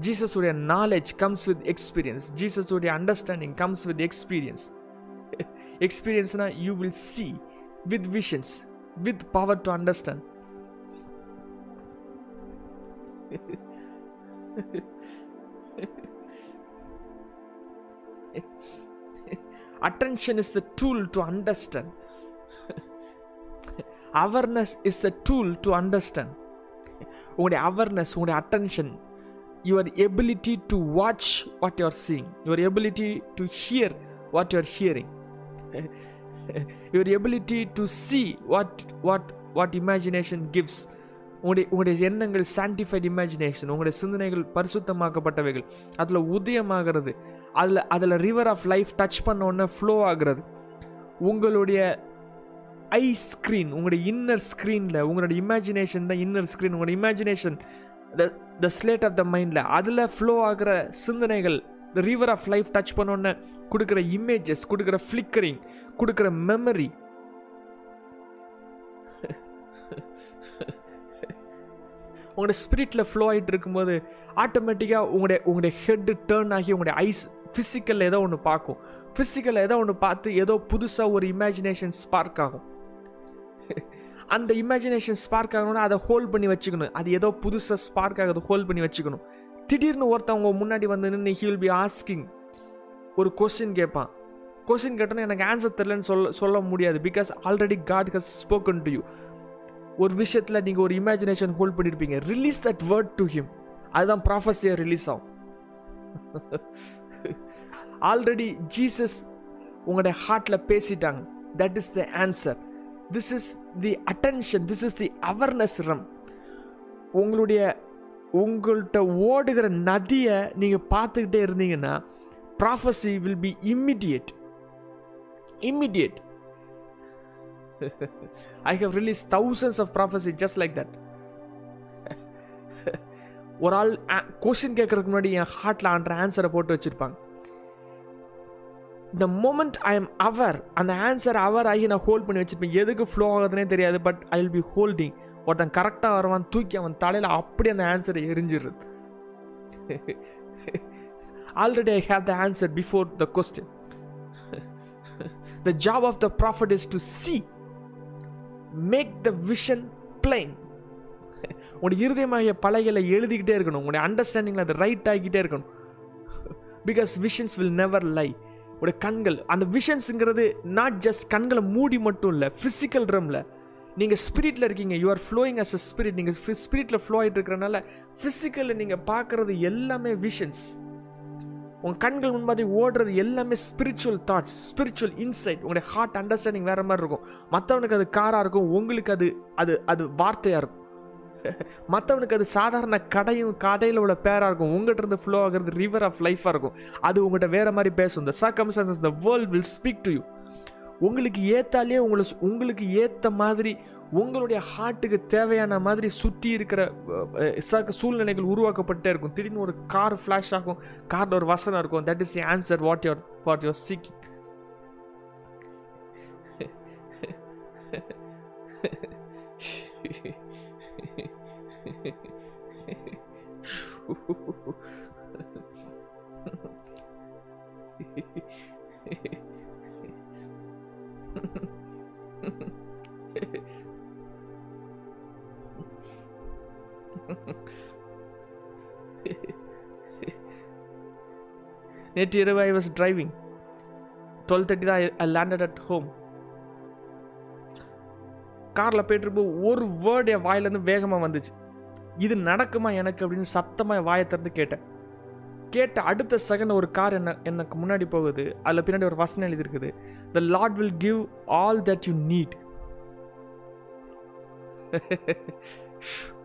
Jesus உடைய knowledge comes with experience Jesus உடைய understanding comes with experience எக்ஸ்பீரியன்ஸ்னா you will see with visions with power to understand attention is the tool to understand awareness is the tool to understand உங்களுடைய awareness உங்களுடைய attention your ability to watch what you are seeing your ability to hear what you hearing your ability to see what what what imagination gives உங்களுடைய உங்களுடைய எண்ணங்கள் sanctified imagination உங்களுடைய சிந்தனைகள் பரிசுத்தமாக்கப்பட்டவைகள். அதில் உதயமாகிறது. அதில் அதில் ரிவர் ஆஃப் லைஃப் டச் பண்ண உடனே ஃப்ளோ ஆகிறது. உங்களுடைய ஐ ஸ்க்ரீன் உங்களுடைய இன்னர் ஸ்க்ரீனில் உங்களுடைய இமேஜினேஷன் தான் இன்னர் ஸ்க்ரீன் உங்களுடைய imagination the the slate of the மைண்டில் அதில் ஃப்ளோ ஆகிற சிந்தனைகள் இந்த ரிவர் ஆஃப் லைஃப் டச் பண்ணோன்னே கொடுக்குற இமேஜஸ் கொடுக்குற ஃப்ளிக்கரிங் கொடுக்குற மெமரி (laughs) உங்களோட ஸ்பிரிட்டில் ஃப்ளோ ஆகிட்டு இருக்கும்போது ஆட்டோமேட்டிக்காக உங்களுடைய உங்களுடைய ஹெட்டு டேர்ன் ஆகி உங்களுடைய ஐஸ் ஃபிசிக்கலில் ஏதோ ஒன்று பார்க்கும். ஃபிசிக்கலில் ஏதோ ஒன்று பார்த்து ஏதோ புதுசாக ஒரு இமேஜினேஷன் ஸ்பார்க் ஆகும். (laughs) அந்த இமேஜினேஷன் ஸ்பார்க் ஆகணும்னா அதை ஹோல்ட் பண்ணி வச்சுக்கணும். அது ஏதோ புதுசாக ஸ்பார்க் ஆகுது ஹோல்ட் பண்ணி வச்சுக்கணும். திடீர்னு ஒருத்தவங்க முன்னாடி வந்து நின்று ஹி வில் பி ஆஸ்கிங் ஒரு கொஸ்டின் கேட்பான் கொஸ்டின் கேட்டோன்னா எனக்கு ஆன்சர் தெரிலன்னு சொல்ல சொல்ல முடியாது because already God has spoken to you ஒரு விஷயத்தில் நீங்கள் ஒரு இமேஜினேஷன் ஹோல்ட் பண்ணியிருப்பீங்க release that word to him அதுதான் ப்ராஃபஸியாக ரிலீஸ் ஆகும். (laughs) ஆல்ரெடி ஜீசஸ் உங்களுடைய ஹார்ட்டில் பேசிட்டாங்க. That is the answer this is the attention this is the awareness realm உங்களுடைய உங்கள்கிட்ட ஓடுகிற நதியை நீங்கள் பார்த்துக்கிட்டே இருந்தீங்கன்னா prophecy will be immediate immediate I have release thousands of prophecy just like that ஒரு ஆள் கொஸ்டின் கேட்கறதுக்கு முன்னாடி என் ஹார்ட்டில் ஆன்ற ஆன்சரை போட்டு வச்சுருப்பாங்க. த மோமெண்ட் ஐ எம் அவர் அந்த ஆன்சர் அவர் ஆகி நான் ஹோல்ட் பண்ணி வச்சிருப்பேன். எதுக்கு ஃப்ளோ ஆகுதுன்னே தெரியாது but I will be holding ஒருத்தன் கரெக்டாக வருவான் தூக்கி அவன் தலையில் அப்படி அந்த ஆன்சரை எரிஞ்சிடுறது. Already I have the answer before the question the job of the prophet is to see make the vision plain உங்களுடைய இருதயமாகிய பலகையில் எழுதிக்கிட்டே இருக்கணும் உங்களுடைய அண்டர்ஸ்டாண்டிங்கில் அது ரைட் ஆகிக்கிட்டே இருக்கணும். Because visions will never lie உடைய கண்கள் அந்த விஷன்ஸுங்கிறது நாட் ஜஸ்ட் கண்களை மூடி மட்டும் இல்லை ஃபிசிக்கல் ரம்ல நீங்கள் ஸ்பிரிட்டில் இருக்கீங்க. You are flowing as a spirit நீங்கள் ஸ்பிரிட்டில் ஃப்ளோ ஆகிட்டு இருக்கிறனால ஃபிசிக்கலில் நீங்கள் பார்க்குறது எல்லாமே விஷன்ஸ் உங்கள் கண்கள் முன்பாதி ஓடுறது எல்லாமே ஸ்பிரிச்சுவல் தாட்ஸ் ஸ்பிரிச்சுவல் இன்சைட் உங்களுடைய ஹார்ட் அண்டர்ஸ்டாண்டிங் வேறு மாதிரி இருக்கும். மற்றவனுக்கு அது காராக இருக்கும். உங்களுக்கு அது அது அது வார்த்தையாக இருக்கும். (laughs) மற்றவனுக்கு அது சாதாரண கடையும் கடையில் உள்ள பேராக இருக்கும். உங்கள்கிட்ட இருந்து ஃப்ளோ ஆகிறது ரிவர் ஆஃப் லைஃபாக இருக்கும். அது உங்கள்கிட்ட வேறு மாதிரி பேசும். The circumstances the world will speak to you உங்களுக்கு ஏத்தாலே உங்களை உங்களுக்கு ஏற்ற மாதிரி உங்களுடைய ஹார்ட்டுக்கு தேவையான மாதிரி சுற்றி இருக்கிற சூழ்நிலைகள் உருவாக்கப்பட்டே இருக்கும். திடீர்னு ஒரு கார் ஃப்ளாஷ் ஆகும். காரில் ஒரு வசனம் இருக்கும். That is answer what your what your seeking நேற்று இரவு I was driving twelve thirty தான் ஐ லேண்டட் அட் ஹோம் காரில் போயிட்டுருப்போ ஒரு வேர்டு என் வாயிலேருந்து வேகமாக வந்துச்சு. இது நடக்குமா எனக்கு அப்படின்னு சத்தமாக வாயை திறந்து கேட்டேன். கேட்ட அடுத்த செகண்ட் ஒரு கார் என்ன எனக்கு முன்னாடி போகுது. அதில் பின்னாடி ஒரு வசனம் எழுதியிருக்குது. The Lord will give all that you need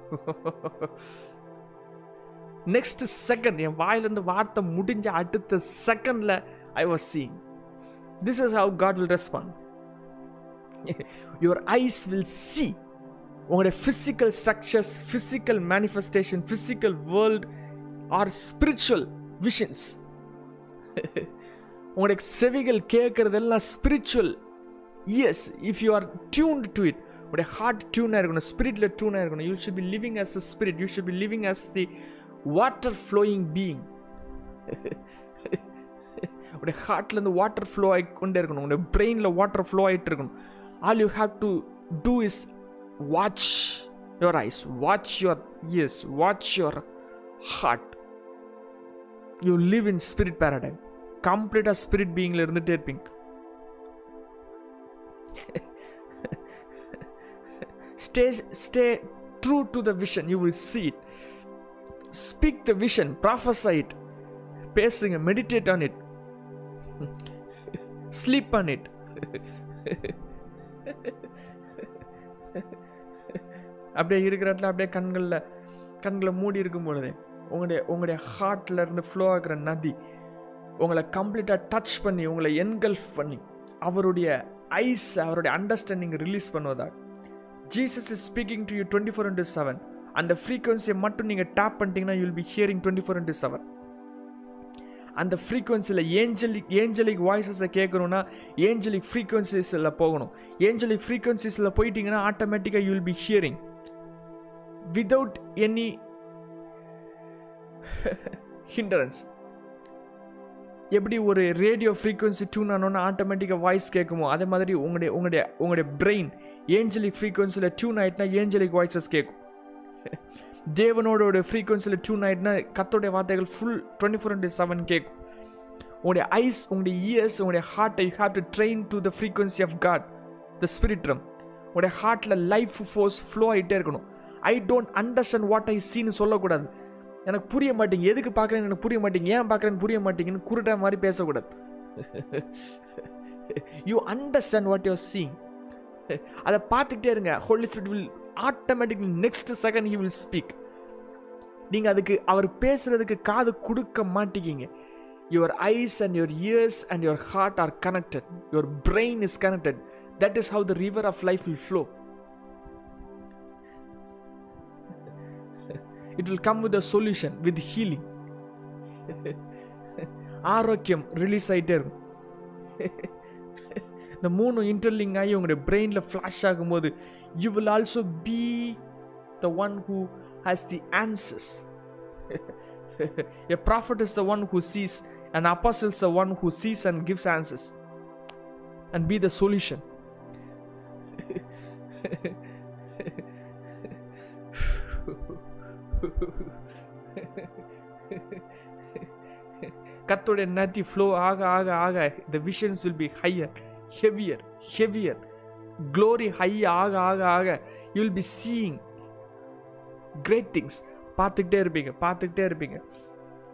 (laughs) next second என் வாயிலிருந்து வார்த்தை முடிஞ்ச அடுத்த செகண்டில் I was seeing this is how God will respond your eyes will see உங்களுடைய physical structures physical manifestation physical world are spiritual visions உங்களுடைய செவிகள் கேட்குறதெல்லாம் spiritual is if you are tuned to it உடைய heart டியூனாக இருக்கணும் ஸ்பிரிட்டில் டியூனாக இருக்கணும். You should be living as a spirit you should be living as the water flowing being உடைய ஹார்ட்லேருந்து வாட்டர் ஃப்ளோ ஆகி கொண்டே இருக்கணும். உடைய பிரெயினில் வாட்டர் ஃப்ளோ ஆகிட்டு இருக்கணும். All you have to do is watch your eyes watch your ears watch your heart you live in spirit paradigm கம்ப்ளீட்டாக ஸ்பிரிட் பீயிங்கில் இருந்துகிட்டே இருப்பீங்க. (laughs) Stay stay true to the vision you will see it. Speak the vision prophesy it பேசுங்க meditate on it sleep on it அப்படியே இருக்கிற இடத்துல அப்படியே கண்களில் கண்களை மூடி இருக்கும் பொழுது உங்களுடைய உங்களுடைய ஹார்ட்டில் இருந்து ஃப்ளோ ஆகிற நதி உங்களை கம்ப்ளீட்டாக டச் பண்ணி உங்களை என்கல்ஃப் பண்ணி அவருடைய ஐஸ் அவருடைய understanding release பண்ணுவதாக Jesus is speaking to you twenty four into seven அந்த ஃப்ரீக்குவன்சியை மட்டும் நீங்கள் டேப் பண்ணிட்டீங்கன்னா you'll be hearing twenty four into seven அந்த ஃப்ரீக்குவன்சியில் ஏஞ்சலிக் ஏஞ்சலிக் வாய்ஸஸை கேட்கணுன்னா ஏஞ்சலிக் ஃப்ரீக்குவன்சிஸில் போகணும். ஏஞ்சலிக் ஃப்ரீக்குவன்சிஸில் போயிட்டீங்கன்னா ஆட்டோமேட்டிக்காக you'll be hearing without any hindrance எப்படி ஒரு ரேடியோ ஃப்ரீக்குவன்சி டியூன் ஆனோன்னா ஆட்டோமேட்டிக்காக வாய்ஸ் கேட்குமோ அதே மாதிரி உங்களுடைய உங்களுடைய உங்களுடைய பிரெயின் ஏஞ்சலிக் ஃப்ரீக்வன்சியில் டூ நைட்னா ஏஞ்சலிக் வாய்ஸஸ் கேட்கும் தேவனோட ஃப்ரீக்வன்சியில் டூ நைட்னா கத்தோடைய வார்த்தைகள் full twenty four into seven கேட்கும் உங்களுடைய ஐஸ் உங்களுடைய இயர்ஸ் உங்களுடைய ஹார்ட்டை you have to train to the frequency of God the spirit realm உங்களுடைய ஹார்ட்டில் லைஃப் ஃபோர்ஸ் ஃப்ளோ ஆகிட்டே இருக்கணும். I don't understand what I சீன்னு சொல்லக்கூடாது. எனக்கு புரிய மாட்டேங்க எதுக்கு பார்க்குறேன்னு எனக்கு புரிய மாட்டேங்க ஏன் பார்க்குறேன்னு புரிய மாட்டேங்கன்னு குருட்டா மாதிரி பேசக்கூடாது. You understand what you're seeing அதை பார்த்துக்கிட்டே இருங்க. Holy spirit will automatically next second he will speak நீங்கள் அதுக்கு அவர் பேசுகிறதுக்கு காது கொடுக்க மாட்டேங்கிங்க your eyes and your ears and your heart are connected your brain is connected that is how the river of life will flow it will come with a solution with healing ஆரோக்கியம் release ஆகிட்டே இருக்கும். (laughs) இந்த மூணு இன்டர்லிங் ஆகி உங்களுடைய பிரெயினில் flash ஆகும்போது you will also be the one who has the answers a prophet is the one who sees and apostle is the one who sees and gives answers. And be the solution. கத்தோடைய நதி flow ஆக ஆக ஆக the visions will be higher heavier heavier glory high ஆக ஆக ஆக. You will be seeing great things பார்த்துக்கிட்டே இருப்பீங்க பார்த்துக்கிட்டே இருப்பீங்க.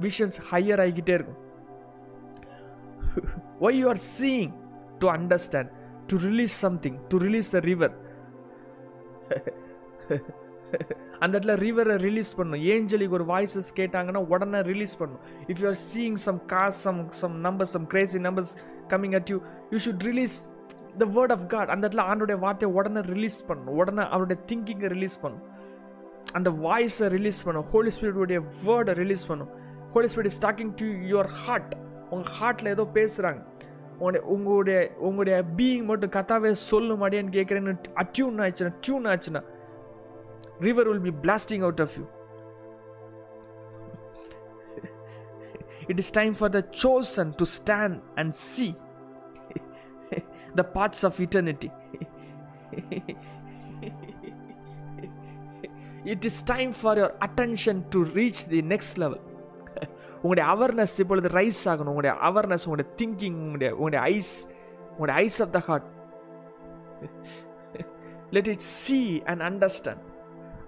விஷன்ஸ் ஹையர் ஆகிக்கிட்டே இருக்கும். Why you are seeing to understand to release something to release the river அந்த இடத்துல ரிவரை ரிலீஸ் பண்ணும் ஏஞ்சலிக்கு ஒரு வாய்ஸஸ் கேட்டாங்கன்னா உடனே ரிலீஸ் பண்ணும் if you are seeing some cars some some numbers some crazy numbers coming at you you should release the word of God அந்த இடத்துல ஆண்டோடைய வார்த்தையை உடனே ரிலீஸ் பண்ணும். உடனே அவருடைய திங்கிங்கை ரிலீஸ் பண்ணும். அந்த வாய்ஸை ரிலீஸ் பண்ணும். ஹோலி ஸ்பிரிட்டுடைய வேர்டை ரிலீஸ் பண்ணும். Holy spirit is talking to your heart உங்கள் ஹார்ட்டில் ஏதோ பேசுகிறாங்க உங்களுடைய உங்களுடைய உங்களுடைய பீயிங் மட்டும் கத்தாவே சொல்லும் அடியான்னு கேட்குறேன்னு அட்யூன் ஆச்சுன்னா டியூன் ஆச்சுன்னா river will be out out of you. it is time for the chosen to stand and see the paths of eternity. it is time for your attention to reach the next level. உங்களுடைய awareness இப்பொழுது rise ஆகணும் உங்களுடைய awareness உங்களுடைய thinking உங்களுடைய உங்களுடைய eyes உங்களுடைய eyes of the heart let it see and understand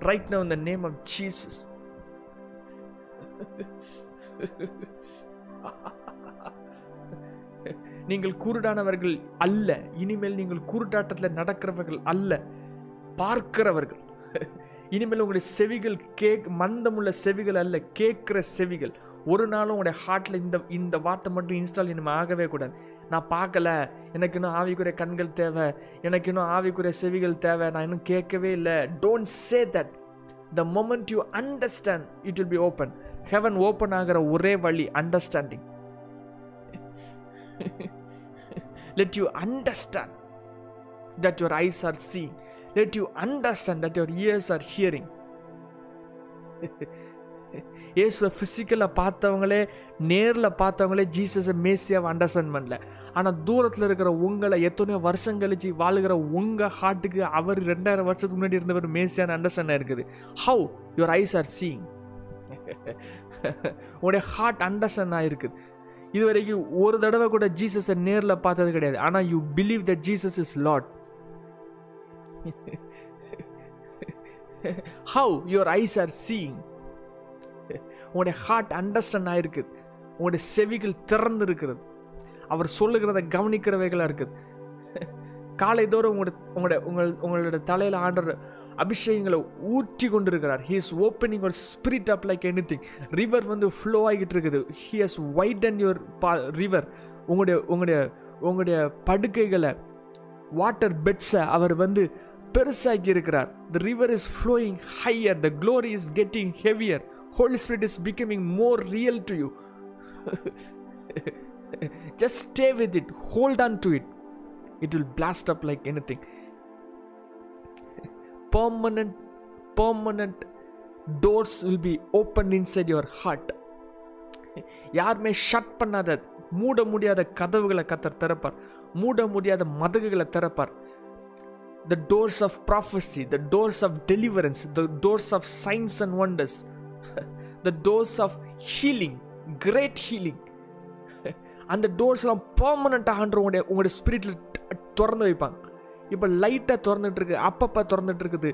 right now in the name of Jesus. நீங்கள் குருடானவர்கள் அல்ல. இனிமேல் நீங்கள் குருட்டாட்டத்தில் நடக்கிறவர்கள் அல்ல. பார்க்கிறவர்கள். இனிமேல் உங்களுடைய செவிகள் கேக் மந்தமுள்ள செவிகள் அல்ல கேட்குற செவிகள். ஒரு நாளும் உங்களுடைய ஹார்ட்டில் இந்த இந்த வார்த்தை மட்டும் இன்ஸ்டால் இனிமேல் ஆகவே கூடாது. நான் பார்க்கல. எனக்கு இன்னும் ஆவிக்குரிய கண்கள் தேவை. எனக்கு இன்னும் ஆவிக்குரிய செவிகள் தேவை. நான் இன்னும் கேட்கவே இல்லை. Don't say that the moment you understand it will be open heaven open ஆகிற ஒரே வழி understanding let you understand that your eyes are seeing let you understand that your ears are hearing இயேசுவை ஃபிசிக்கலாக பார்த்தவங்களே நேரில் பார்த்தவங்களே ஜீசஸை மேசியாவை அண்டர்ஸ்டாண்ட் பண்ணல. ஆனால் தூரத்தில் இருக்கிற உங்களை எத்தனையோ வருஷம் கழிச்சு வாழுகிற உங்கள் ஹார்ட்டுக்கு அவர் ரெண்டாயிரம் வருஷத்துக்கு முன்னாடி இருந்தவர் மேசியான அண்டர்ஸ்டாண்ட் இருக்குது how your eyes are seeing உடைய ஹார்ட் அண்டர்ஸ்டாண்ட் ஆகிருக்குது இது வரைக்கும் ஒரு தடவை கூட ஜீசஸை நேரில் பார்த்தது கிடையாது. ஆனால் you believe the Jesus is Lord how your eyes are seeing உங்களுடைய ஹார்ட் அண்டர்ஸ்டாண்ட் ஆகிருக்குது உங்களுடைய செவிகள் திறந்து இருக்கிறது அவர் சொல்லுகிறத கவனிக்கிறவைகளாக இருக்குது. காலை தோறும் உங்களோட உங்களுடைய உங்கள் உங்களோட தலையில் ஆண்டர் அபிஷேகங்களை ஊற்றி கொண்டு இருக்கிறார் ஹி இஸ் ஓப்பனிங் ஒரு spirit up like anything river வந்து ஃப்ளோ ஆகிட்டு இருக்குது. He has wide and your பா ரிவர் உங்களுடைய உங்களுடைய உங்களுடைய படுக்கைகளை வாட்டர் பெட்ஸை அவர் வந்து பெருசாக்கி இருக்கிறார். The river is flowing higher the glory is getting heavier Holy Spirit is becoming more real to you just stay with it hold on to it it will blast up like anything permanent, permanent doors will be open inside your heart யாருமே shut பண்ணாத மூட முடியாத கதவுகளை கத்தர் திறப்பார் மூட முடியாத மதகுகளை திறப்பார் the doors of prophecy the doors of deliverance the doors of signs and wonders the doors of healing great healing அந்த டோர்ஸ்லாம் பர்மனண்ட்டாக உங்களுடைய உங்களுடைய ஸ்பிரிட்டில் திறந்து வைப்பாங்க இப்போ லைட்டாக திறந்துட்டுருக்கு அப்பப்போ திறந்துட்டுருக்குது.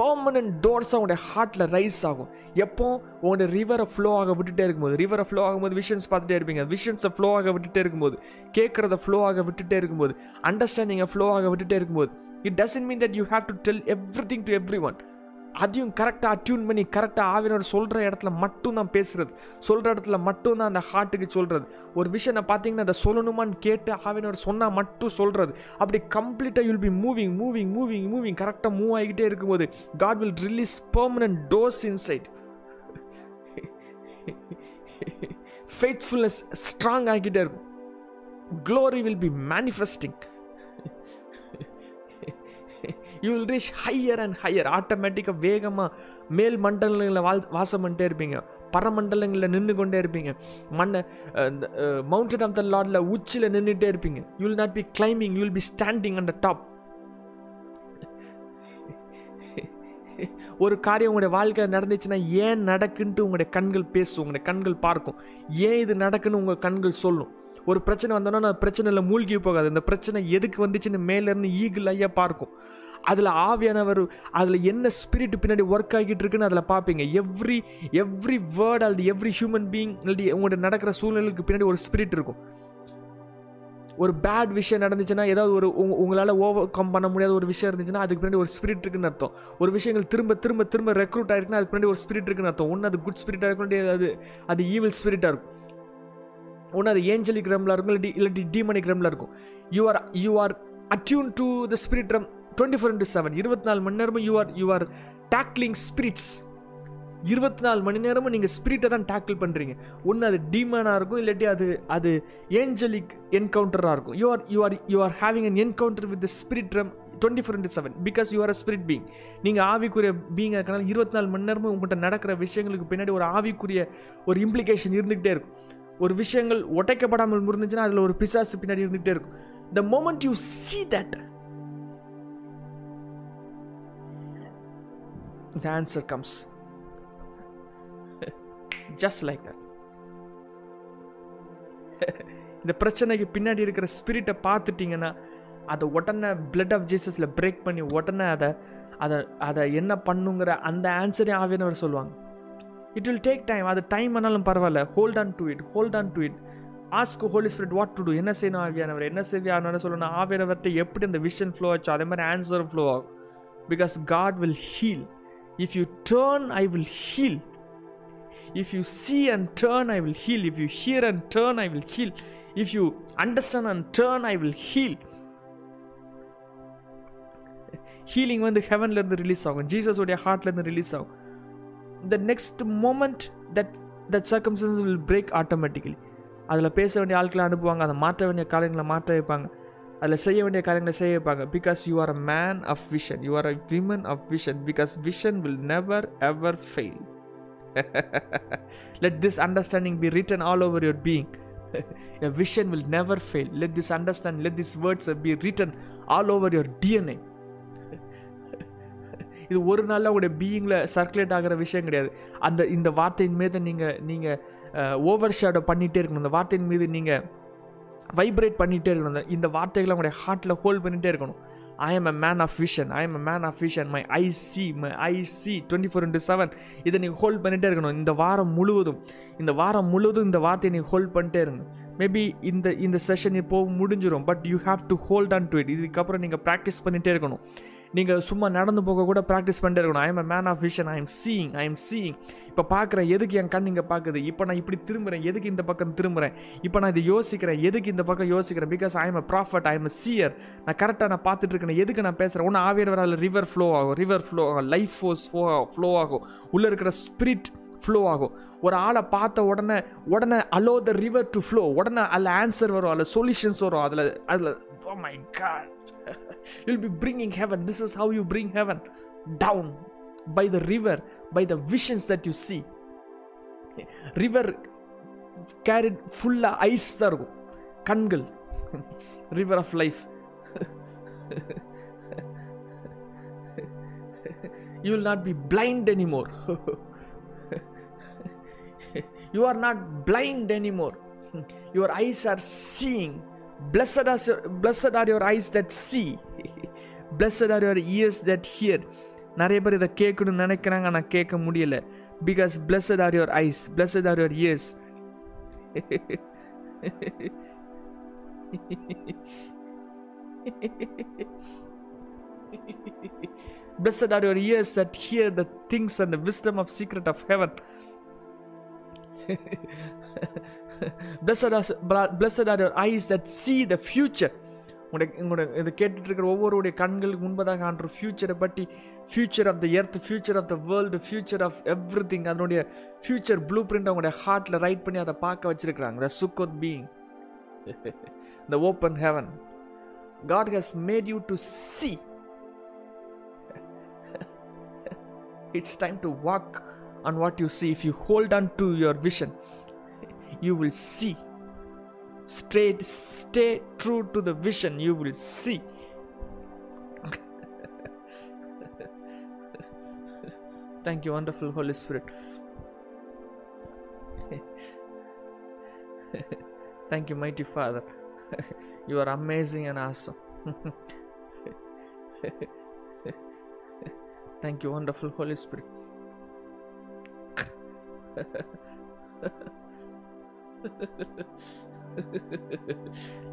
பர்மனன்ட் டோர்ஸாக உங்களுடைய ஹார்ட்டில் ரைஸ் ஆகும். எப்போ? உங்களுடைய ரிவரை ஃப்ளோ ஆக விட்டுட்டே இருக்கும்போது. ரிவரை ஃப்ளோ ஆகும்போது விஷன்ஸ் பார்த்துட்டே இருப்பீங்க. விஷன்ஸை ஃப்ளோ ஆக விட்டுட்டே இருக்கும்போது. கேட்குறத ஃப்ளோ ஆக விட்டுட்டே இருக்கும்போது. அண்டர்ஸ்டாண்டிங்கை ஃப்ளோ ஆக விட்டுட்டே இருக்கும்போது. It doesn't mean that you have to tell everything to everyone அதையும் கரெக்டாக அட்யூன் பண்ணி கரெக்டாக ஆவினர் சொல்கிற இடத்துல மட்டும் தான் பேசுகிறது சொல்கிற இடத்துல மட்டும் தான் அந்த ஹார்ட்டுக்கு சொல்கிறது ஒரு விஷயம் நான் பார்த்தீங்கன்னா அதை சொல்லணுமான்னு கேட்டு ஆவினர் சொன்னால் மட்டும் சொல்கிறது அப்படி கம்ப்ளீட்டாக you'll be moving moving moving moving கரெக்டாக மூவ் ஆகிக்கிட்டே இருக்கும்போது God will release permanent doors inside faithfulness strong ஆகிக்கிட்டே இருக்கும். Glory will be manifesting you will reach higher and higher ஆட்டோமேட்டிக்காக வேகமாக மேல் மண்டலங்களில் வாழ் வாசம் பண்ணிட்டே இருப்பீங்க. பரமண்டலங்களில் நின்று கொண்டே இருப்பீங்க. மண்ணை மவுண்டன் ஆஃப் த லார்டில் உச்சியில் நின்றுட்டே இருப்பீங்க. You will not be climbing you will be standing and top ஒரு காரியம் உங்களுடைய வாழ்க்கையில் நடந்துச்சுன்னா ஏன் நடக்குன்ட்டு உங்களுடைய கண்கள் பேசும் உங்களுடைய கண்கள் பார்க்கும். ஏன் இது நடக்குன்னு உங்கள் கண்கள் சொல்லும். ஒரு பிரச்சனை வந்தோன்னா நான் பிரச்சனையில் மூழ்கி போகாது. இந்த பிரச்சனை எதுக்கு வந்துச்சுன்னு மேலேருந்து ஈகிள் ஐயா பார்க்கும். அதில் ஆவியானவர் அதில் என்ன ஸ்பிரிட் பின்னாடி ஒர்க் ஆகிட்டு இருக்குன்னு அதில் பார்ப்பீங்க எவ்ரி எவ்ரி வேர்ட் அல்லது எவ்ரி ஹியூமன் பீயிங் இல்லாட்டி உங்கள்கிட்ட நடக்கிற சூழ்நிலைக்கு பின்னாடி ஒரு ஸ்பிரிட் இருக்கும். ஒரு பேட் விஷயம் நடந்துச்சுன்னா ஏதாவது ஒரு உங்களால் ஓவர் கம் பண்ண முடியாத ஒரு விஷயம் இருந்துச்சுன்னா அதுக்கு பின்னாடி ஒரு ஸ்பிரிட் இருக்குன்னு அர்த்தம். ஒரு விஷயங்கள் திரும்ப திரும்ப திரும்ப ரெக்ரூட் ஆயிருக்குன்னா அதுக்கு பின்னாடி ஒரு ஸ்பிரிட் இருக்குன்னு அர்த்தம். ஒன்று அது குட் ஸ்பிரிட்டாக இருக்கும் அது அது ஈவில் ஸ்பிரிட்டாக இருக்கும். ஒன்று அது ஏஞ்சலிக் ரம்ல இருக்கும் இல்லாட்டி இல்லாட்டி டீமனிக் ரம்ல இருக்கும். You are you are attune to the spirit realm twenty four into seven இருபத்தி நாலு மணி நேரமும் you are you are tackling spirits இருபத்தி நாலு மணி நேரமும் நீங்கள் ஸ்பிரிட்டை தான் டேக்கிள் பண்ணுறீங்க ஒன்று அது டீமனாக இருக்கும் இல்லாட்டி அது அது ஏஞ்சலிக் என்கவுண்டராக இருக்கும். You are you are you are having an encounter with spirit realm twenty four into seven because you are a spirit being நீங்கள் ஆவிக்குரிய பீங் இருக்கனால இருபத்தி நாலு மணி நேரமும் உங்கள்கிட்ட நடக்கிற விஷயங்களுக்கு பின்னாடி ஒரு ஆவிக்குரிய ஒரு இம்ப்ளிகேஷன் இருந்துகிட்டே இருக்கும். ஒரு விஷயங்கள் உடைக்கப்படாமல் முடிஞ்சுன்னா அதில் ஒரு பிசாசு பின்னாடி இருந்துகிட்டே இருக்கும். The moment you see that the answer comes just like that இந்த பிரச்சனைக்கு பின்னாடி இருக்கிற ஸ்பிரிட்டை பார்த்துட்டிங்கன்னா அதை உடனே பிளட் ஆஃப் ஜீசஸில் பிரேக் பண்ணி உடனே அதை அதை அதை என்ன பண்ணுங்கிற அந்த ஆன்சரே ஆவியானவர் சொல்லுவாங்க. இட் வில் டேக் டைம் அது டைம் ஆனாலும் பரவாயில்ல. Hold on to it hold on to it ask Holy Spirit what to do என்ன செய்யணும் ஆவியானவர்? என்ன செய்வியானவர் சொல்லணும். ஆவியானவர்கிட்ட எப்படி அந்த விஷன் ஃப்ளோ ஆச்சோ அதே மாதிரி ஆன்சர் ஃப்ளோ ஆகும். Because God will heal If you turn, I will heal If you see and turn, I will heal if you hear and turn, I will heal if you understand and turn, I will heal healing வந்து ஹெவன்லேருந்து release ஆகும். ஜீசஸோடைய ஹார்ட்லேருந்து release ஆகும். The next moment that that circumstance will break automatically அதில் பேச வேண்டிய ஆட்களை அனுப்புவாங்க. அதை மாற்ற வேண்டிய காரியங்களை மாற்ற வைப்பாங்க. அதில் செய்ய வேண்டிய காரியங்களை செய்ய வைப்பாங்க. Because you are a man of vision you are a woman of vision because vision will never ever fail let this understanding be written all over your being your vision will never fail. Let this understand let these words be written all over your dna (laughs) இது ஒரு நாளில் உங்களுடைய பீயிங்கில் circulate ஆகிற விஷயம் கிடையாது. அந்த இந்த வார்த்தையின் மீது நீங்கள் நீங்கள் ஓவர் ஷேடோ பண்ணிகிட்டே இருக்கணும். இந்த வார்த்தையின் மீது நீங்கள் வைப்ரேட் பண்ணிகிட்டே இருக்கணும். இந்த வார்த்தைகளை உங்களுடைய ஹார்ட்டில் ஹோல்ட் பண்ணிகிட்டே இருக்கணும். I am a man of vision I am a man of vision my eye see my eye see twenty four into seven இதை நீங்கள் ஹோல்ட் பண்ணிகிட்டே இருக்கணும். இந்த வாரம் முழுவதும். இந்த வாரம் முழுவதும் இந்த வார்த்தையை நீங்கள் ஹோல்ட் பண்ணிட்டே இருங்க. மேபி இந்த இந்த செஷன் இப்போ முடிஞ்சிடும் but you have to hold on to it இதுக்கப்புறம் நீங்கள் ப்ராக்டிஸ் பண்ணிகிட்டே இருக்கணும். நீங்கள் சும்மா நடந்து போக கூட ப்ராக்டிஸ் பண்ணிட்டே இருக்கணும். I am a man of vision I am seeing I am seeing இப்போ பார்க்குறேன் எதுக்கு என் கண் இங்கே பார்க்குது இப்போ நான் இப்படி திரும்புகிறேன் எதுக்கு இந்த பக்கம் திரும்புகிறேன் இப்போ நான் இதை யோசிக்கிறேன். எதுக்கு இந்த பக்கம் யோசிக்கிறேன்? Because I am a prophet I am a seer நான் கரெக்டாக நான் பார்த்துட்டு இருக்கேன். எதுக்கு நான் பேசுகிறேன் ஒன்று ஆவியர் அதில் ரிவர் ஃப்ளோ ஆகும். ரிவர் ஃப்ளோ ஆகும். லைஃப் ஃபோர்ஸ் ஃபோ ஃப்ளோ ஆகும். உள்ளே இருக்கிற ஸ்பிரிட் ஃப்ளோ ஆகும். ஒரு ஆளை பார்த்த உடனே உடனே allow the river to flow உடனே அதில் ஆன்சர் வரும். அதில் சொல்யூஷன்ஸ் வரும். அதில் அதில் oh oh my God you'll be bringing heaven this is how you bring heaven down by the river by the visions that you see river carried full eyes தான் இருக்கும் கண்கள் river of life you will not be blind anymore you are not blind anymore your eyes are seeing blessed are, your, blessed are your eyes that see blessed are your ears that hear நிறைய பேர் இதை கேட்கணும்னு நினைக்கிறாங்க ஆனால் கேட்க முடியல because blessed are your eyes blessed are your ears blessed are your ears that hear the things and the wisdom of secret of heaven (laughs) blessed as blessed are your eyes that see the future. உங்களுடைய உங்களுடைய இதை கேட்டுட்டு இருக்கிற ஒவ்வொருடைய கண்களுக்கு முன்பதாக ஆன்ற ஃபியூச்சரை பற்றி future of the earth future of the world future of everything அதனுடைய ஃபியூச்சர் ப்ளூ பிரிண்ட் அவங்களுடைய ஹார்ட்டில் ரைட் பண்ணி அதை பார்க்க வச்சுருக்கிறாங்க. The Sukkot being the open heaven God has made you to see it's time to walk on what you see if you hold on to your vision you will see. Straight stay true to the vision you will see. (laughs) Thank you wonderful holy spirit. (laughs) Thank you mighty father. (laughs) You are amazing and awesome. Thank you, wonderful Holy Spirit.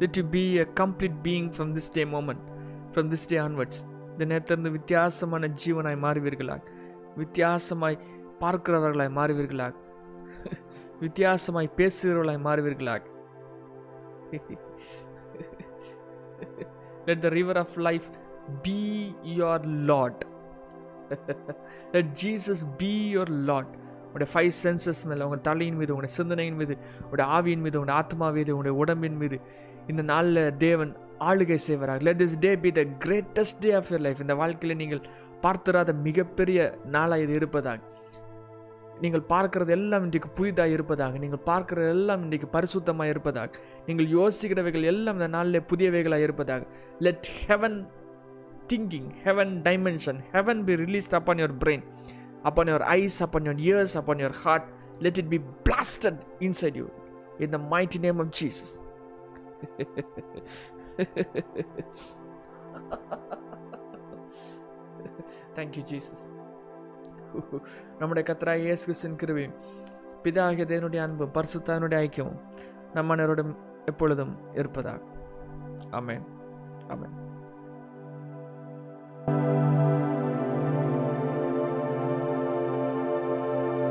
Let you be a complete being from this day moment, from this day onwards. இந்த நேரத்திலிருந்து வித்தியாசமான ஜீவனாய் மாறுவீர்களாக வித்தியாசமாய் பார்க்கிறவர்களாய் மாறுவீர்களாக வித்தியாசமாய் பேசுகிறவர்களாய் மாறுவீர்களாக let the river of life be your Lord let Jesus be your Lord உடைய ஃபைவ் சென்சஸ் மேலே உங்கள் தலையின் மீது உங்களுடைய சிந்தனையின் மீது உடைய ஆவியின் மீது உங்களுடைய ஆத்மா மீது உங்களுடைய உடம்பின் மீது இந்த நாளில் தேவன் ஆளுகை செய்வாராக. Let this day be the greatest day of your life இந்த வாழ்க்கையில் நீங்கள் பார்த்துராத மிகப்பெரிய நாளாக இது இருப்பதாக. நீங்கள் பார்க்கறது எல்லாம் இன்றைக்கு புதிதாக இருப்பதாக. நீங்கள் பார்க்கறது எல்லாம் இன்றைக்கு பரிசுத்தமாக இருப்பதாக. நீங்கள் யோசிக்கிறவைகள் எல்லாம் இந்த நாளில் புதியவைகளாக இருப்பதாக. Let heaven thinking heaven dimension heaven be released upon your brain upon your eyes, upon your ears, upon your heart. Let it be blasted inside you in the mighty name of Jesus. Thank you, Jesus. நம்முடைய கத்தராய் இயேசு கிறிஸ்துவின் கிருபையும் பிதாகிய தேவனுடைய அன்பும் பரிசுத்தாவினுடைய ஐக்கியமும் நம்ம அனைவரோடும் எப்பொழுதும் இருப்பதாக ஆமென் ஆமென்